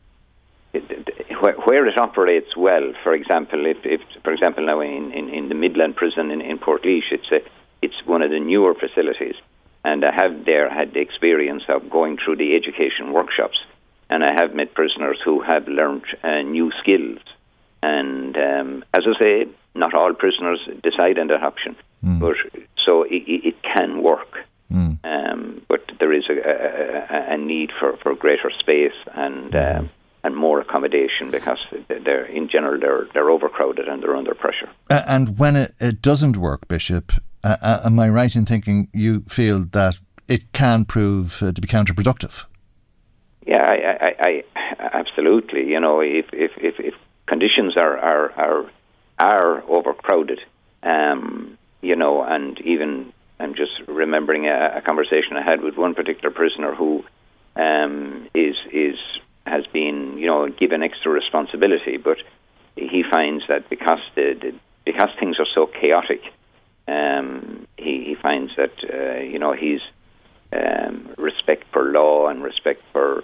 where it operates well, for example, if, if for example now in, in, in the Midland prison in, in Portlaoise, it's a, it's one of the newer facilities, and I have there had the experience of going through the education workshops, and I have met prisoners who have learned uh, new skills, and um, as I say, not all prisoners decide on that option, mm. but so it, it can work. Mm. Um, but there is a, a, a, need for, for greater space and um, and more accommodation because they're in general they're they're overcrowded and they're under pressure. Uh, and when it, it doesn't work, Bishop, uh, uh, am I right in thinking you feel that it can prove uh, to be counterproductive? Yeah, I, I, I, absolutely. You know, if if if, if conditions are are are, are overcrowded, um, you know, and even I'm just remembering a, a conversation I had with one particular prisoner who um, is is has been, you know, given extra responsibility, but he finds that because the, the because things are so chaotic, um, he, he finds that uh, you know his um, respect for law and respect for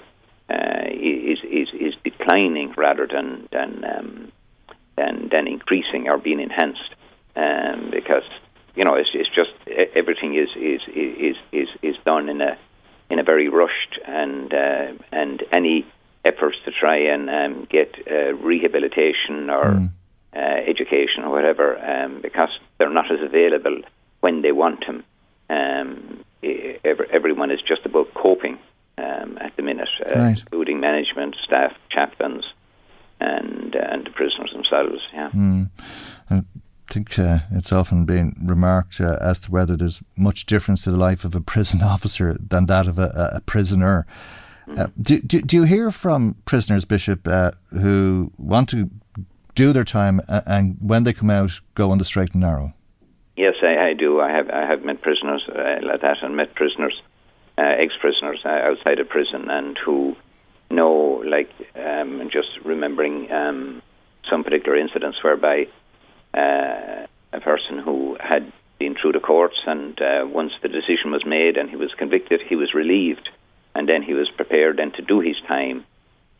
uh, is, is is declining rather than than um, than than increasing or being enhanced, um, because you know it's, it's just everything is is is is is done in a in a very rushed and uh, and any efforts to try and um, get uh, rehabilitation or mm. uh, education or whatever um, because they're not as available when they want them. Um, every, everyone is just about coping um, at the minute, uh, right. including management, staff, chaplains, and uh, and the prisoners themselves. Yeah. Mm. I think uh, it's often been remarked uh, as to whether there's much difference to the life of a prison [LAUGHS] officer than that of a, a prisoner. Uh, do, do, do, you hear from prisoners, Bishop, uh, who want to do their time and, and, when they come out go on the straight and narrow? Yes, I, I do. I have I have met prisoners uh, like that and met prisoners, uh, ex-prisoners uh, outside of prison, and who know, like, um, just remembering um, some particular incidents whereby uh, a person who had been through the courts and once the decision was made and he was convicted, he was relieved and then he was prepared then to do his time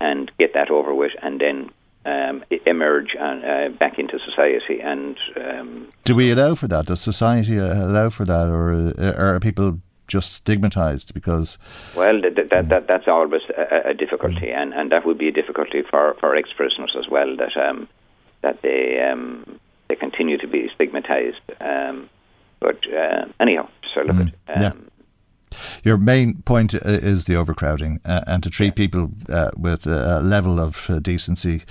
and get that over with, and then um, emerge and, uh, back into society. And um, do we allow for that? Does society allow for that, or uh, are people just stigmatized because? Well, that, that, that that's always a, a, difficulty, and, and that would be a difficulty for, for ex prisoners as well. That um, that they um, they continue to be stigmatized. Um, but uh, anyhow, so look mm, at. Um, your main point uh, is the overcrowding uh, and to treat people uh, with a level of uh, decency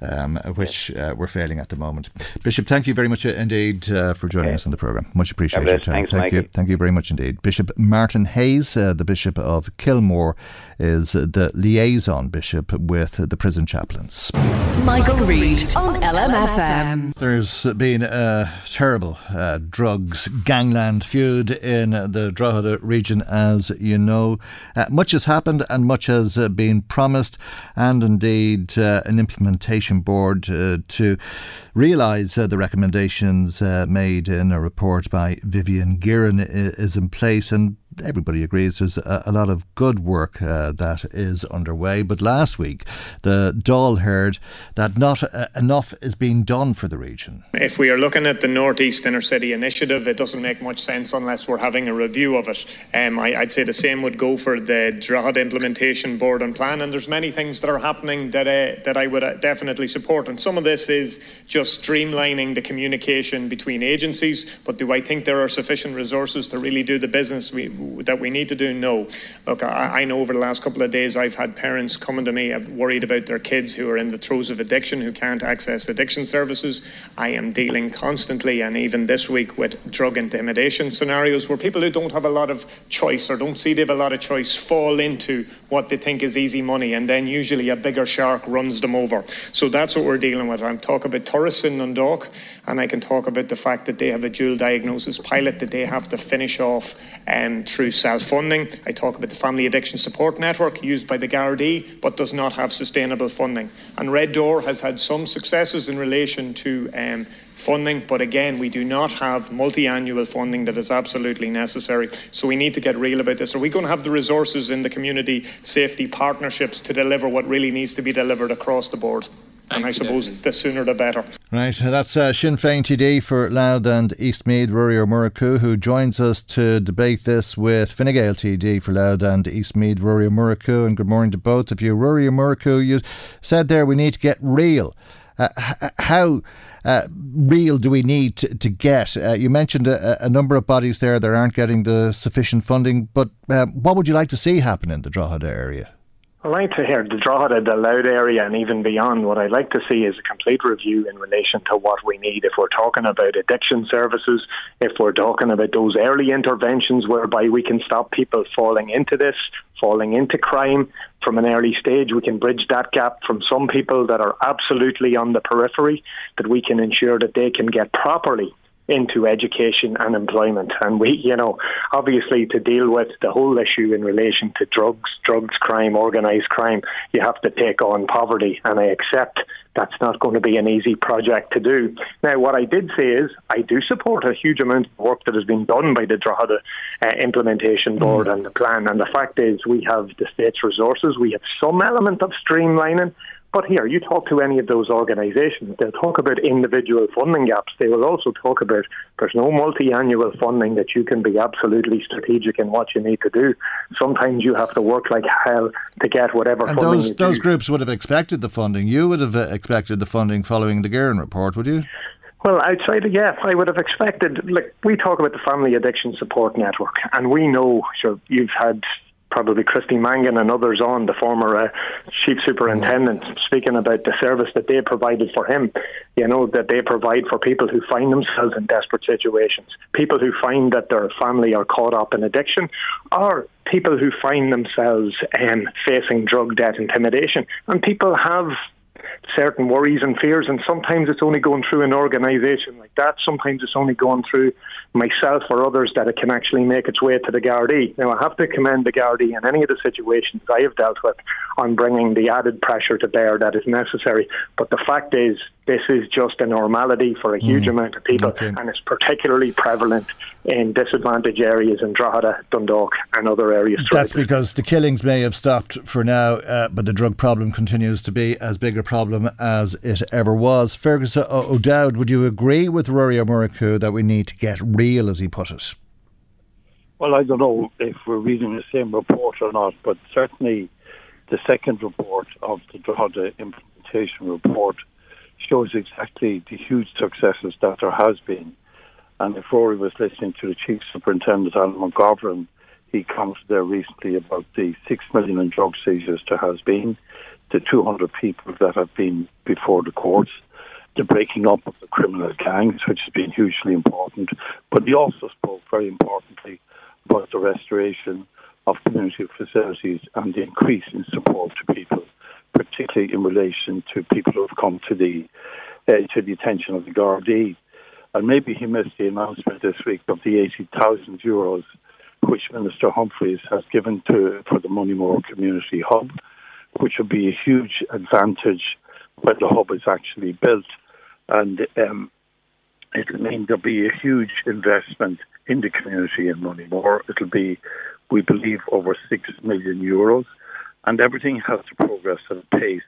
um, which uh, we're failing at the moment. Bishop, thank you very much indeed for joining okay. us on the programme. Much appreciated your time. Thanks, thank Mikey. you. Thank you very much indeed. Bishop Martin Hayes, the Bishop of Kilmore, is the liaison bishop with the prison chaplains. Michael, Reade on LMFM. There's been a terrible uh, drugs gangland feud in the Drogheda region, as you know. Uh, much has happened and much has uh, been promised, and indeed uh, an implementation board uh, to realise uh, the recommendations made in a report by Vivian Guerin is in place. And everybody agrees there's a, a lot of good work uh, that is underway. But last week, the Dáil heard that not uh, enough is being done for the region. If we are looking at the Northeast Inner City Initiative, it doesn't make much sense unless we're having a review of it. Um, I, would say the same would go for the Drogheda Implementation Board and Plan. And there's many things that are happening that uh, that I would uh, definitely support. And some of this is just streamlining the communication between agencies. But do I think there are sufficient resources to really do the business we that we need to do? No. Look, I, I know over the last couple of days I've had parents coming to me uh, worried about their kids who are in the throes of addiction, who can't access addiction services. I am dealing constantly and even this week with drug intimidation scenarios where people who don't have a lot of choice or don't see they have a lot of choice fall into what they think is easy money and then usually a bigger shark runs them over. So that's what we're dealing with. I'm talking about tourists in Dundalk and I can talk about the fact that they have a dual diagnosis pilot that they have to finish off um, through self-funding. I talk about the Family Addiction Support Network used by the Gardaí but does not have sustainable funding. And Red Door has had some successes in relation to um, funding, but again, we do not have multi annual funding that is absolutely necessary. So we need to get real about this. Are we going to have the resources in the community safety partnerships to deliver what really needs to be delivered across the board? And I suppose the sooner the better. Right, that's uh, Sinn Féin TD for Louth and East Meath, Ruairí Ó Murchú, who joins us to debate this with Fine Gael TD for Louth and East Meath, Ruairí Ó Murchú. And good morning to both of you. Ruairí Ó you said there we need to get real. Uh, how uh, real do we need to, to get? Uh, you mentioned a, a, number of bodies there that aren't getting the sufficient funding, but uh, what would you like to see happen in the Drogheda area? I like to hear the Drogheda, the Louth area, and even beyond. What I'd like to see is a complete review in relation to what we need. If we're talking about addiction services, if we're talking about those early interventions whereby we can stop people falling into this, falling into crime from an early stage, we can bridge that gap from some people that are absolutely on the periphery, that we can ensure that they can get properly into education and employment. And we, you know, obviously to deal with the whole issue in relation to drugs, drugs crime, organised crime, you have to take on poverty. And I accept that's not going to be an easy project to do. Now, what I did say is I do support a huge amount of work that has been done by the Drogheda uh, Implementation Board mm. and the plan. And the fact is we have the state's resources, we have some element of streamlining, but here, you talk to any of those organisations, they'll talk about individual funding gaps. They will also talk about there's no multi annual funding that you can be absolutely strategic in what you need to do. Sometimes you have to work like hell to get whatever and funding. Those, those groups would have expected the funding. You would have uh, expected the funding following the Guerin report, would you? Well, outside of yeah, I would have expected. Like we talk about the Family Addiction Support Network, and we know. Sure, you've had probably Christy Mangan and others on, the former uh, chief superintendent, speaking about the service that they provided for him. You know, that they provide for people who find themselves in desperate situations, people who find that their family are caught up in addiction, or people who find themselves um, facing drug debt intimidation. And people have certain worries and fears, and sometimes it's only going through an organisation like that. Sometimes it's only going through myself or others that it can actually make its way to the Gardaí. Now, I have to commend the Gardaí in any of the situations I have dealt with on bringing the added pressure to bear that is necessary. But the fact is, this is just a normality for a huge mm. amount of people, okay. and it's particularly prevalent in disadvantaged areas in Drogheda, Dundalk, and other areas. That's because the killings may have stopped for now, uh, but the drug problem continues to be as big a problem as it ever was. Fergus uh, O'Dowd, would you agree with Rory Murchú that we need to get real, as he put it? Well, I don't know if we're reading the same report or not, but certainly the second report of the Drogheda implementation report shows exactly the huge successes that there has been. And if Rory was listening to the Chief Superintendent, Alan McGovern, he commented there recently about the six million in drug seizures there has been, the 200 people that have been before the courts, the breaking up of the criminal gangs, which has been hugely important. But he also spoke very importantly about the restoration of community facilities and the increase in support to people particularly in relation to people who have come to the uh, to the attention of the Gardaí. And maybe he missed the announcement this week of the 80,000 euros which Minister Humphreys has given to for the Moneymore Community Hub, which will be a huge advantage when the hub is actually built. And um, it'll mean there'll be a huge investment in the community in Moneymore. It'll be, we believe, over 6 million euros and everything has to progress at a pace.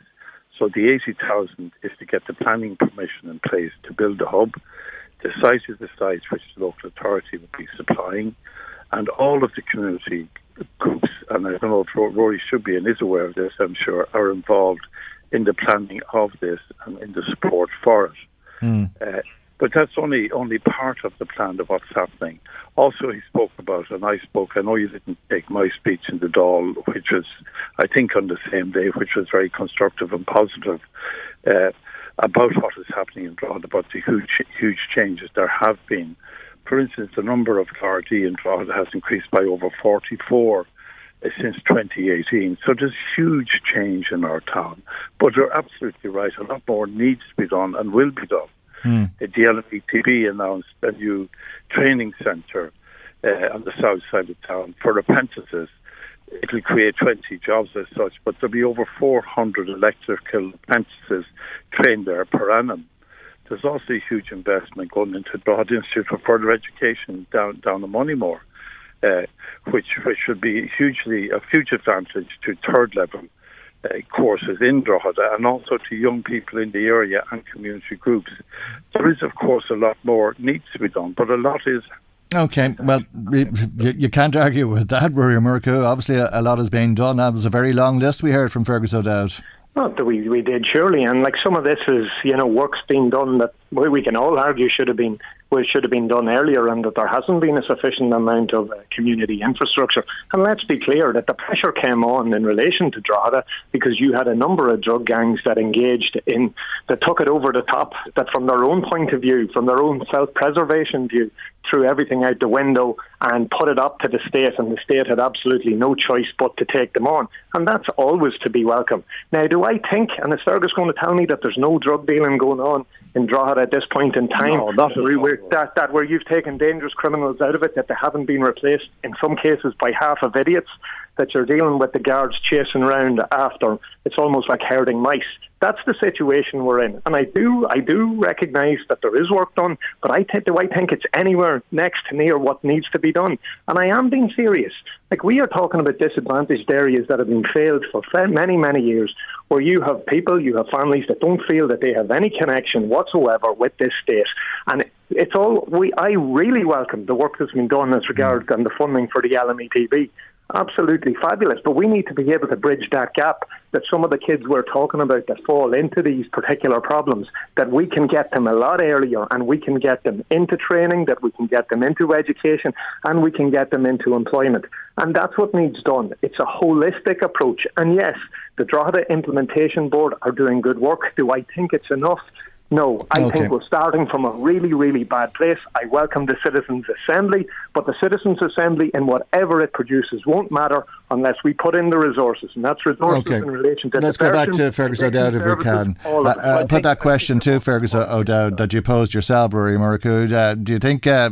So the 80,000 is to get the planning permission in place to build the hub. The site is the site which the local authority will be supplying, and all of the community groups, and I don't know if Rory should be and is aware of this, I'm sure, are involved in the planning of this and in the support for it. Mm. Uh, But that's only only part of the plan of what's happening. Also, he spoke about, and I spoke. I know you didn't take my speech in the Dáil, which was, I think, on the same day, which was very constructive and positive uh, about what is happening in Drogheda, about the huge huge changes there have been. For instance, the number of in Drogheda has increased by over 44 uh, since 2018. So there's huge change in our town. But you're absolutely right. A lot more needs to be done and will be done. Mm. The LMETB announced a new training centre uh, on the south side of town for apprentices. It'll create 20 jobs as such, but there'll be over 400 electrical apprentices trained there per annum. There's also a huge investment going into Broad Institute for Further Education down down the Moneymore, uh, which which should be hugely a huge advantage to third level uh, courses in Drogheda and also to young people in the area and community groups. There is, of course, a lot more needs to be done, but a lot is Okay, well, you, can't argue with that, Rory Murchú. Obviously, a, a, lot has been done. That was a very long list we heard from Fergus O'Dowd. That we, we did, surely. And like some of this is, you know, work's being done that we can all argue should have been which should have been done earlier and that there hasn't been a sufficient amount of uh, community infrastructure. And let's be clear that the pressure came on in relation to Drogheda because you had a number of drug gangs that engaged in, that took it over the top, that from their own point of view, from their own self preservation view, threw everything out the window and put it up to the state, and the state had absolutely no choice but to take them on. And that's always to be welcome. Now, do I think, and is Fergus going to tell me that there's no drug dealing going on in Drogheda at this point in time? No, not where, that, that where you've taken dangerous criminals out of it, that they haven't been replaced in some cases by half of idiots, that you're dealing with the guards chasing around after. It's almost like herding mice. That's the situation we're in, and I do I do recognise that there is work done, but I t- do I think it's anywhere next to near what needs to be done, and I am being serious. Like we are talking about disadvantaged areas that have been failed for many many years, where you have people, you have families that don't feel that they have any connection whatsoever with this state, and it's all we. I really welcome the work that's been done as regards mm. and the funding for the LMETB. Absolutely fabulous. But we need to be able to bridge that gap that some of the kids we're talking about that fall into these particular problems, that we can get them a lot earlier and we can get them into training, that we can get them into education and we can get them into employment. And that's what needs done. It's a holistic approach. And yes, the Drogheda Implementation Board are doing good work. Do I think it's enough? No, I okay. think we're starting from a really, really bad place. I welcome the Citizens' Assembly, but the Citizens' Assembly, and whatever it produces, won't matter unless we put in the resources, and that's resources okay. in relation to. Let's go back to Fergus O'Dowd if we can. Uh, uh, put that question to Fergus O'Dowd that you posed yourself, Rory Murchú. Uh, do you think uh,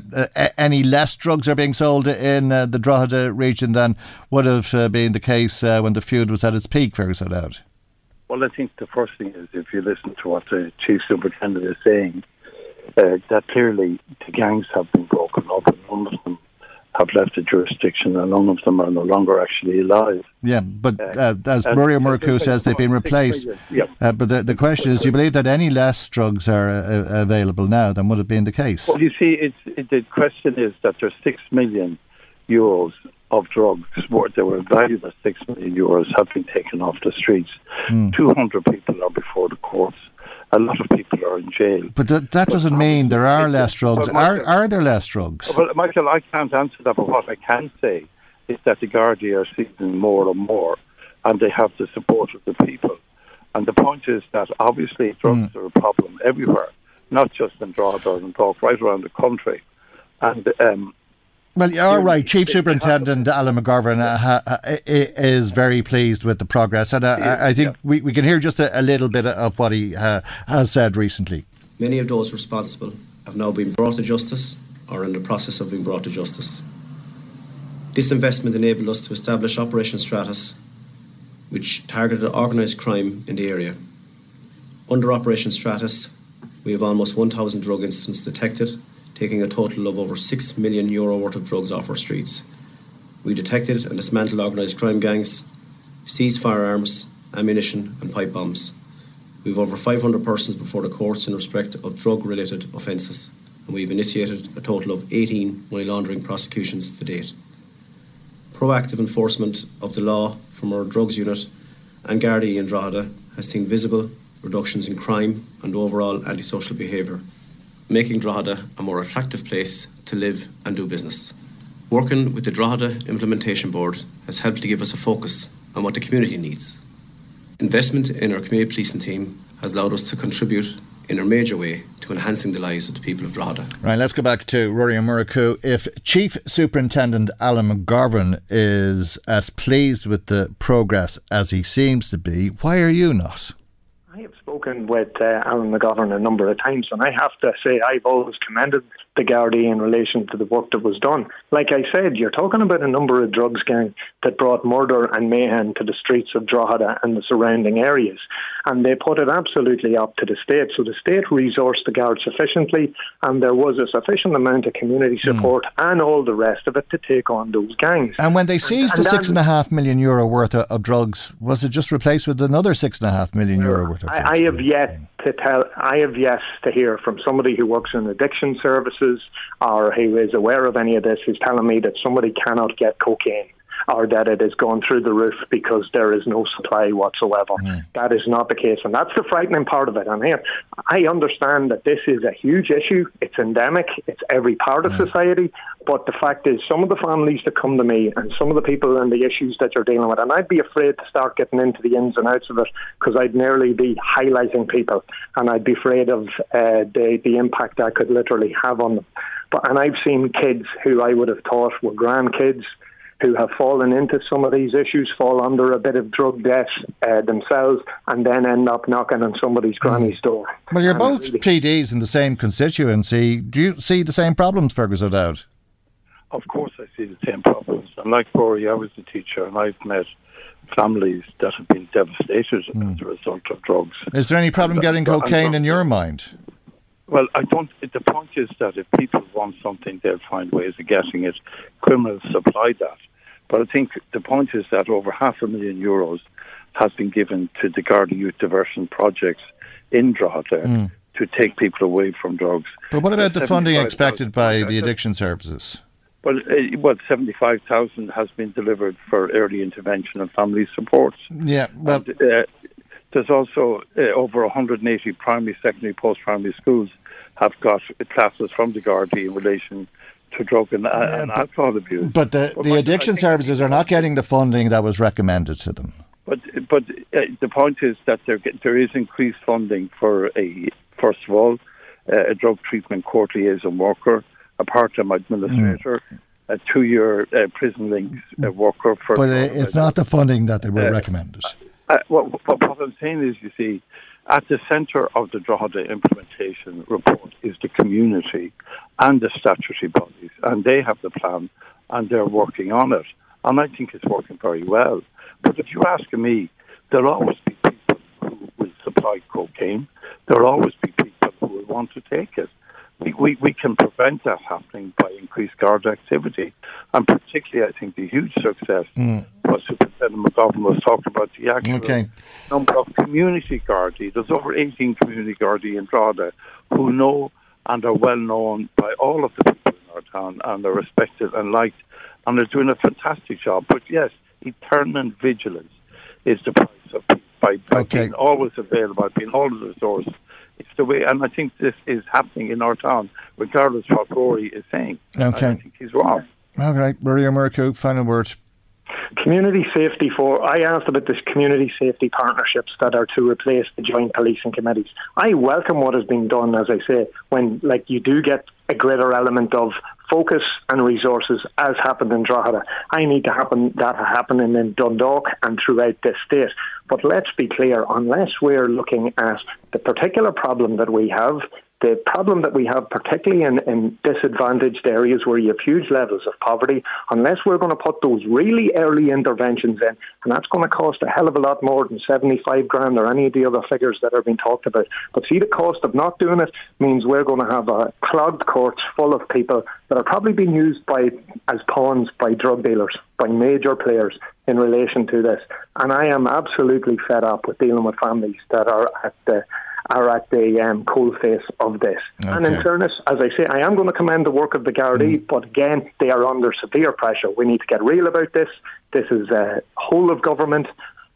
any less drugs are being sold in uh, the Drogheda region than would have uh, been the case when the feud was at its peak, Fergus O'Dowd? Well, I think the first thing is if you listen to what the chief superintendent is saying, uh, that clearly the gangs have been broken up and none of them have left the jurisdiction and none of them are no longer actually alive. Yeah, but uh, uh as Murray Murchú says, they've been replaced. Yeah. Uh, but the, the question is, do you believe that any less drugs are uh, available now than would have been the case? Well, you see, it's, it, the question is that there's six million euros of drugs worth that were valued at six million euros have been taken off the streets. Mm. Two hundred people are before the courts. A lot of people are in jail. But that, that doesn't mean there are less drugs. Michael, are are there less drugs? Well, Michael, I can't answer that. But what I can say is that the Gardaí are seizing more and more, and they have the support of the people. And the point is that obviously drugs mm. are a problem everywhere, not just in Drogheda and Cork, right around the country. And um, well, you're right. Chief Superintendent Alan McGovern uh, is very pleased with the progress, and uh, I think we, we can hear just a, a little bit of what he uh, has said recently. Many of those responsible have now been brought to justice or in the process of being brought to justice. This investment enabled us to establish Operation Stratus, which targeted organised crime in the area. Under Operation Stratus, we have almost 1,000 drug incidents detected taking a total of over 6 million euro worth of drugs off our streets. We detected and dismantled organised crime gangs, seized firearms, ammunition, and pipe bombs. We have over 500 persons before the courts in respect of drug related offences, and we have initiated a total of 18 money laundering prosecutions to date. Proactive enforcement of the law from our drugs unit and Gardaí in Drogheda has seen visible reductions in crime and overall antisocial behaviour making Drogheda a more attractive place to live and do business. Working with the Drogheda Implementation Board has helped to give us a focus on what the community needs. Investment in our community policing team has allowed us to contribute in a major way to enhancing the lives of the people of Drogheda. Right, let's go back to Rory Ó Murchú. If Chief Superintendent Alan McGovern is as pleased with the progress as he seems to be, why are you not? Spoken with uh, Alan McGovern a number of times, and I have to say I've always commended the Gardaí in relation to the work that was done. Like I said, you're talking about a number of drugs gang that brought murder and mayhem to the streets of Drogheda and the surrounding areas, and they put it absolutely up to the state. So the state resourced the guard sufficiently, and there was a sufficient amount of community Hmm. support mm. and all the rest of it to take on those gangs. And when they seized and, and the six and a half million euro worth of, of, drugs, was it just replaced with another six and a half million euro worth of drugs? I, I have yet to tell. I have yet to hear from somebody who works in addiction services or who is aware of any of this who's telling me that somebody cannot get cocaine or that it has gone through the roof because there is no supply whatsoever. Mm. That is not the case, and that's the frightening part of it. And here, I understand that this is a huge issue. It's endemic. It's every part of mm. society. But the fact is, some of the families that come to me and some of the people and the issues that you're dealing with, and I'd be afraid to start getting into the ins and outs of it because I'd nearly be highlighting people, and I'd be afraid of uh, the the impact I could literally have on them. But and I've seen kids who I would have thought were grandkids who have fallen into some of these issues, fall under a bit of drug debt uh, themselves, and then end up knocking on somebody's granny's door. Well, you're and both really TDs in the same constituency. Do you see the same problems, Fergus O'Dowd? Of course, I see the same problems. And like Rory, I was a teacher, and I've met families that have been devastated mm. as a result of drugs. Is there any problem and, getting and, cocaine and, in your mind? Well, I don't. The point is that if people want something, they'll find ways of getting it. Criminals supply that. But I think the point is that over half a million euros has been given to the Garda Youth Diversion projects in Drogheda mm. to take people away from drugs. But what about the funding expected by the addiction services? Well, uh, well, seventy-five thousand has been delivered for early intervention and family support. Yeah, well, and, uh, there's also uh, over 180 primary, secondary, post-primary schools have got classes from the Gardaí in relation to drug and, yeah, and alcohol abuse. But the, the addiction services are not getting the funding that was recommended to them. But but uh, the point is that there there is increased funding for a first of all uh, a drug treatment court liaison worker, a part-time administrator. Mm. A two-year uh, prison links uh, worker for. But it's not the funding that they were recommended. Uh, what, what, what I'm saying is, you see, at the centre of the Drogheda implementation report is the community and the statutory bodies, and they have the plan and they're working on it. And I think it's working very well. But if you ask me, there'll always be people who will supply cocaine. There'll always be people who will want to take it. We, we, we can prevent that happening by increased guard activity. And particularly, I think the huge success mm. what Superintendent McGovern was talking about, the actual okay. number of community Gardaí. There's over 18 community Gardaí in Drogheda who know and are well known by all of the people in our town and are respected and liked and they're doing a fantastic job. But yes, eternal vigilance is the price of by, by okay. being always available, by being always resourced. It's the way, and I think this is happening in our town, regardless of what Rory is saying. Okay. I think he's wrong. All right, Maria Ó Murchú, final words. Community safety for I asked about this community safety partnerships that are to replace the joint policing committees. I welcome what has been done, as I say, when like you do get a greater element of focus and resources as happened in Drogheda. I need to happen that happening in Dundalk and throughout this state. But let's be clear, unless we're looking at the particular problem that we have, the problem that we have, particularly in, in disadvantaged areas where you have huge levels of poverty, unless we're going to put those really early interventions in, and that's going to cost a hell of a lot more than 75 grand or any of the other figures that are being talked about. But see, the cost of not doing it means we're going to have a clogged courts full of people that are probably being used by as pawns by drug dealers, by major players in relation to this. And I am absolutely fed up with dealing with families that are at the are at the um, coalface of this. Okay. And in fairness, as I say, I am going to commend the work of the Gardaí, mm. but again, they are under severe pressure. We need to get real about this. This is a whole of government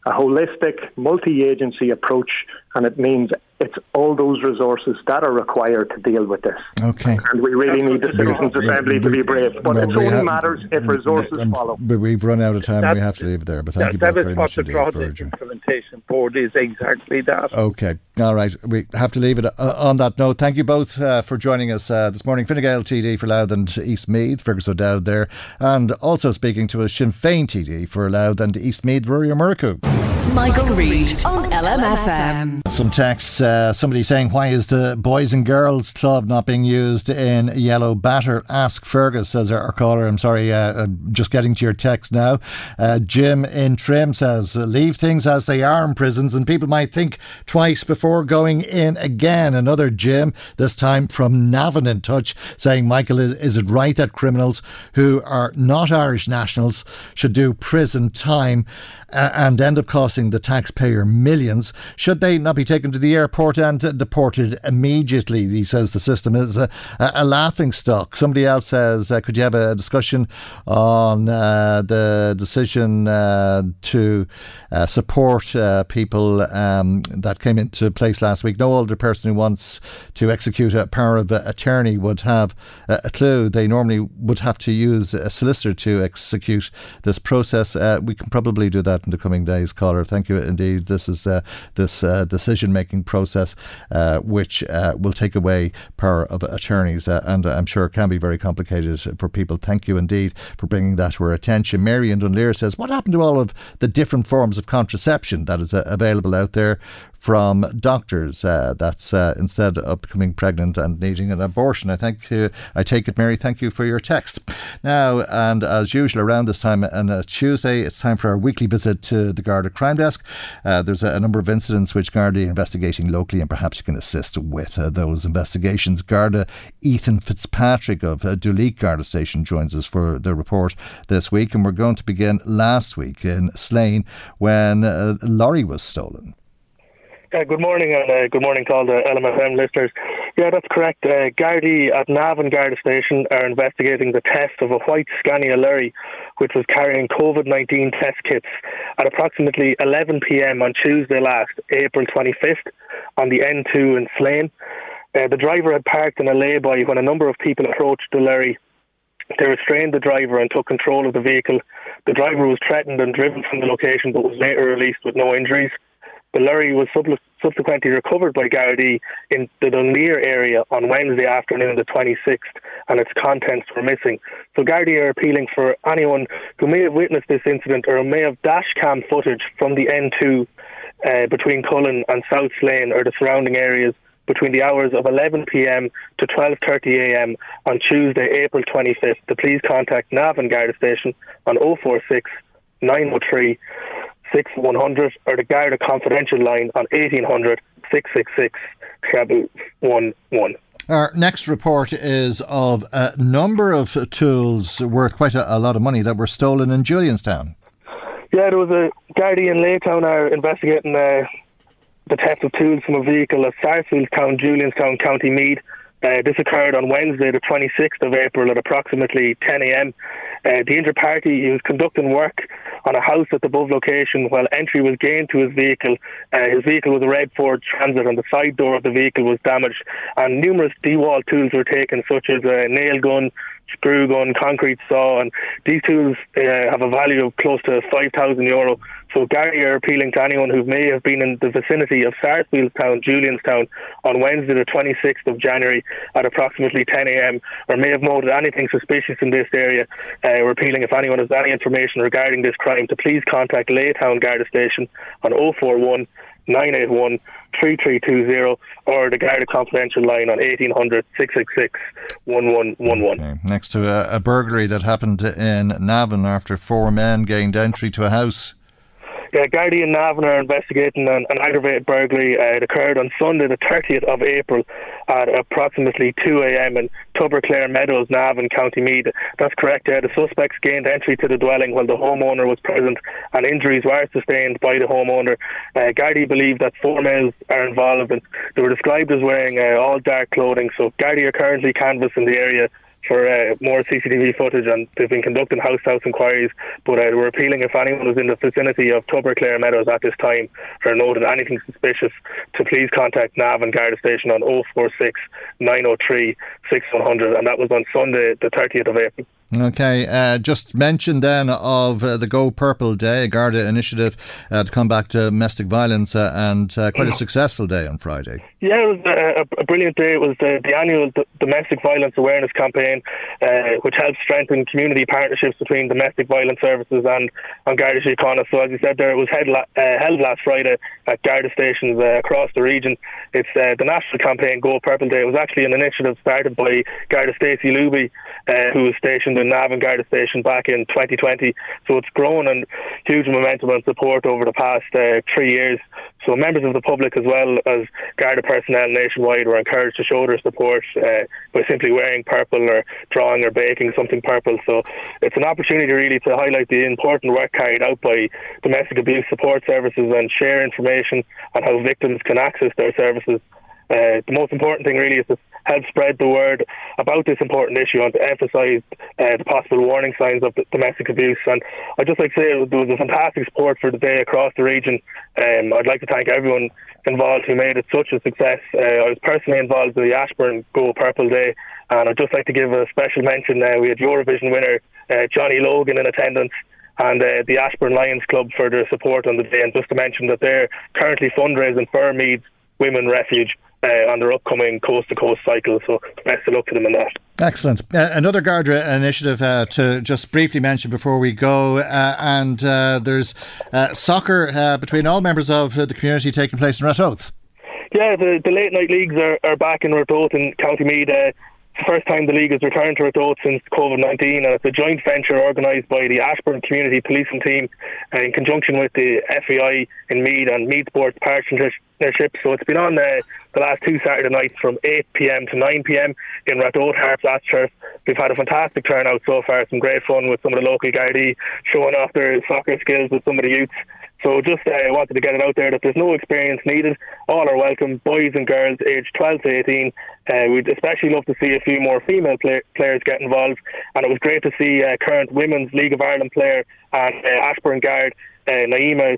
a holistic, multi agency approach, and it means it's all those resources that are required to deal with this. Okay. And we really need the Citizens Assembly to be brave. But well, it only have- matters if resources follow. But we've run out of time and we have to leave there. But thank that, you that both very much the indeed for your- Implementation Board is exactly that. Okay. All right. We have to leave it uh, on that note. Thank you both uh, for joining us uh, this morning. Fine Gael TD for Louth and East Meath, Fergus O'Dowd there. And also speaking to a Sinn Féin TD for Louth and East Meath, Rory Murchú. Michael Reade on LMFM. Some texts, uh, somebody saying, why is the Boys and Girls Club not being used in Yellowbatter? Ask Fergus, says our, our caller. I'm sorry, uh, uh, just getting to your text now. Uh, Jim in Trim says, leave things as they are in prisons and people might think twice before going in again. Another Jim, this time from Navan in touch, saying, Michael, is, is it right that criminals who are not Irish nationals should do prison time uh, and end up costing the taxpayer millions? Should they not be taken to the airport and deported immediately? He says the system is a, a laughing stock. Somebody else says, uh, could you have a discussion on uh, the decision uh, to uh, support uh, people um, that came into place last week? No older person who wants to execute a power of attorney would have a, a clue. They normally would have to use a solicitor to execute this process. Uh, we can probably do that in the coming days, caller. Thank you indeed. This is uh, this uh, decision making process uh, which will take away power of attorneys, and I'm sure can be very complicated for people. Thank you indeed for bringing that to our attention. Mary in Dunleer says, "What happened to all of the different forms of contraception that is available out there?" From doctors, uh, that's uh, instead of becoming pregnant and needing an abortion. I thank you. I take it, Mary. Thank you for your text. Now, and as usual, around this time on a Tuesday, it's time for our weekly visit to the Garda Crime Desk. Uh, there's a, a number of incidents which Garda are investigating locally, and perhaps you can assist with uh, those investigations. Garda Ethan Fitzpatrick of uh, Duleek Garda Station joins us for the report this week, and we're going to begin last week in Slane when uh, a lorry was stolen. Uh, good morning and uh, good morning to all the LMFM listeners. Yeah, that's correct. Uh, Gardaí at Navan Garda Station are investigating the test of a white Scania lorry which was carrying COVID 19 test kits at approximately 11 pm on Tuesday last, April 25th, on the N2 in Slane. Uh, the driver had parked in a lay-by when a number of people approached the lorry. They restrained the driver and took control of the vehicle. The driver was threatened and driven from the location but was later released with no injuries. The lorry was sub- subsequently recovered by Gardaí in the Dunleer area on Wednesday afternoon, the 26th, and its contents were missing. So Gardaí are appealing for anyone who may have witnessed this incident or may have dash cam footage from the N2 uh, between Collon and South Slane or the surrounding areas between the hours of 11 p.m. to 12:30 a.m. on Tuesday, April 25th. To please contact Navan Garda Station on 046 903 6100 or the Garda Confidential line on 1800 666 11. Our next report is of a number of tools worth quite a, a lot of money that were stolen in Julianstown. Yeah, there was a Gardaí in Laytown are investigating uh, the theft of tools from a vehicle at Sarsfieldstown, Julianstown, County Meath. Uh, this occurred on Wednesday, the 26th of April, at approximately 10 a.m. Uh, the injured party he was conducting work on a house at the above location while entry was gained to his vehicle. Uh, his vehicle was a red Ford Transit, and the side door of the vehicle was damaged. And numerous DeWalt tools were taken, such as a nail gun, screw gun, concrete saw, and these tools uh, have a value of close to 5,000 euro. So Gardaí are appealing to anyone who may have been in the vicinity of Sarsfieldstown, Julianstown on Wednesday the 26th of January at approximately 10 a.m. or may have noted anything suspicious in this area. Uh, we're appealing if anyone has any information regarding this crime to please contact Laytown Garda Station on 041 981 3320 or the Garda Confidential line on 1800 666 1111. Next to a, a burglary that happened in Navan after four men gained entry to a house. Yeah, Gardaí and Navan are investigating an, an aggravated burglary. Uh, it occurred on Sunday, the 30th of April, at approximately 2 a.m. in Tubberclare Meadows, Navan, County Meath. That's correct. Uh, the suspects gained entry to the dwelling while the homeowner was present, and injuries were sustained by the homeowner. Uh, Gardaí believe that four males are involved, and they were described as wearing uh, all dark clothing. So Gardaí are currently canvassing the area for uh, more CCTV footage, and they've been conducting house-to-house inquiries. But uh, we're appealing if anyone was in the vicinity of Tubberclare Meadows at this time or noted anything suspicious, to please contact Navan Garda Station on 046 903 6100, and that was on Sunday, the 30th of April. Okay, uh, just mention then of uh, the Go Purple Day, Garda initiative uh, to combat domestic violence, uh, and uh, quite a [CLEARS THROAT] successful day on Friday. Yeah, it was uh, a, a brilliant day. It was the, the annual D- domestic violence awareness campaign, uh, which helps strengthen community partnerships between domestic violence services and An Garda Síochána. So, as you said there, it was held, la- uh, held last Friday at Garda stations across the region. It's the national campaign Go Purple Day. It was actually an initiative started by Garda Stacey Luby, who was stationed in Navan Garda Station back in 2020. So it's grown and huge momentum and support over the past uh, three years. So members of the public as well as Garda personnel nationwide were encouraged to show their support uh, by simply wearing purple or drawing or baking something purple. So it's an opportunity really to highlight the important work carried out by domestic abuse support services and share information on how victims can access their services. Uh, the most important thing really is to help spread the word about this important issue and to emphasise uh, the possible warning signs of domestic abuse. And I'd just like to say there was a fantastic support for the day across the region. Um, I'd like to thank everyone involved who made it such a success. Uh, I was personally involved in the Ashbourne Go Purple Day, and I'd just like to give a special mention. Uh, we had Eurovision winner uh, Johnny Logan in attendance and uh, the Ashbourne Lions Club for their support on the day. And just to mention that they're currently fundraising for Meath Women Refuge uh, on their upcoming coast to coast cycle. So best of luck to them in that. Excellent. Uh, another Garda initiative uh, to just briefly mention before we go, uh, and uh, there's uh, soccer uh, between all members of the community taking place in Ratoath. Yeah, the, the late night leagues are, are back in Ratoath in County Meath. it's the first time the league has returned to Ratoath since COVID 19, and it's a joint venture organised by the Ashbourne Community Policing Team in conjunction with the FAI in Meath and Meath Sports Partnership. So it's been on uh, the last two Saturday nights from 8 pm to 9 pm in Ratoath Harps AstroTurf. We've had a fantastic turnout so far. Some great fun with some of the local Gardaí showing off their soccer skills with some of the youths. So just uh, wanted to get it out there that there's no experience needed. All are welcome, boys and girls aged 12 to 18. Uh, we'd especially love to see a few more female play- players get involved. And it was great to see uh, current Women's League of Ireland player and uh, Ashbourne Guard uh, Naima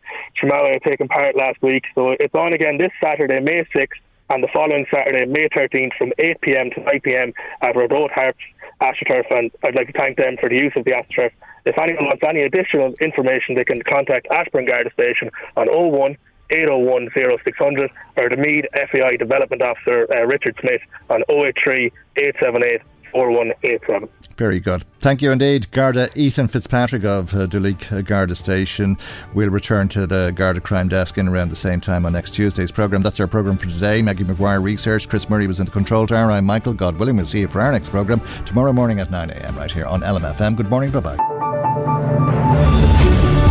taking part last week. So it's on again this Saturday, May 6th, and the following Saturday, May 13th, from 8 pm to 9 pm at Ratoath Harps AstroTurf. And I'd like to thank them for the use of the AstroTurf. If anyone wants any additional information, they can contact Ashbourne Garda Station on 01 801 0600 or the Meath FAI Development Officer uh, Richard Smith on 083 878 4187. Very good. Thank you indeed, Garda Ethan Fitzpatrick of uh, Duleek Garda Station. We'll return to the Garda Crime Desk in around the same time on next Tuesday's programme. That's our programme for today. Maggie McGuire research. Chris Murray was in the control tower. I'm Michael. God willing, we'll see you for our next programme tomorrow morning at 9am right here on LMFM. Good morning. Bye bye.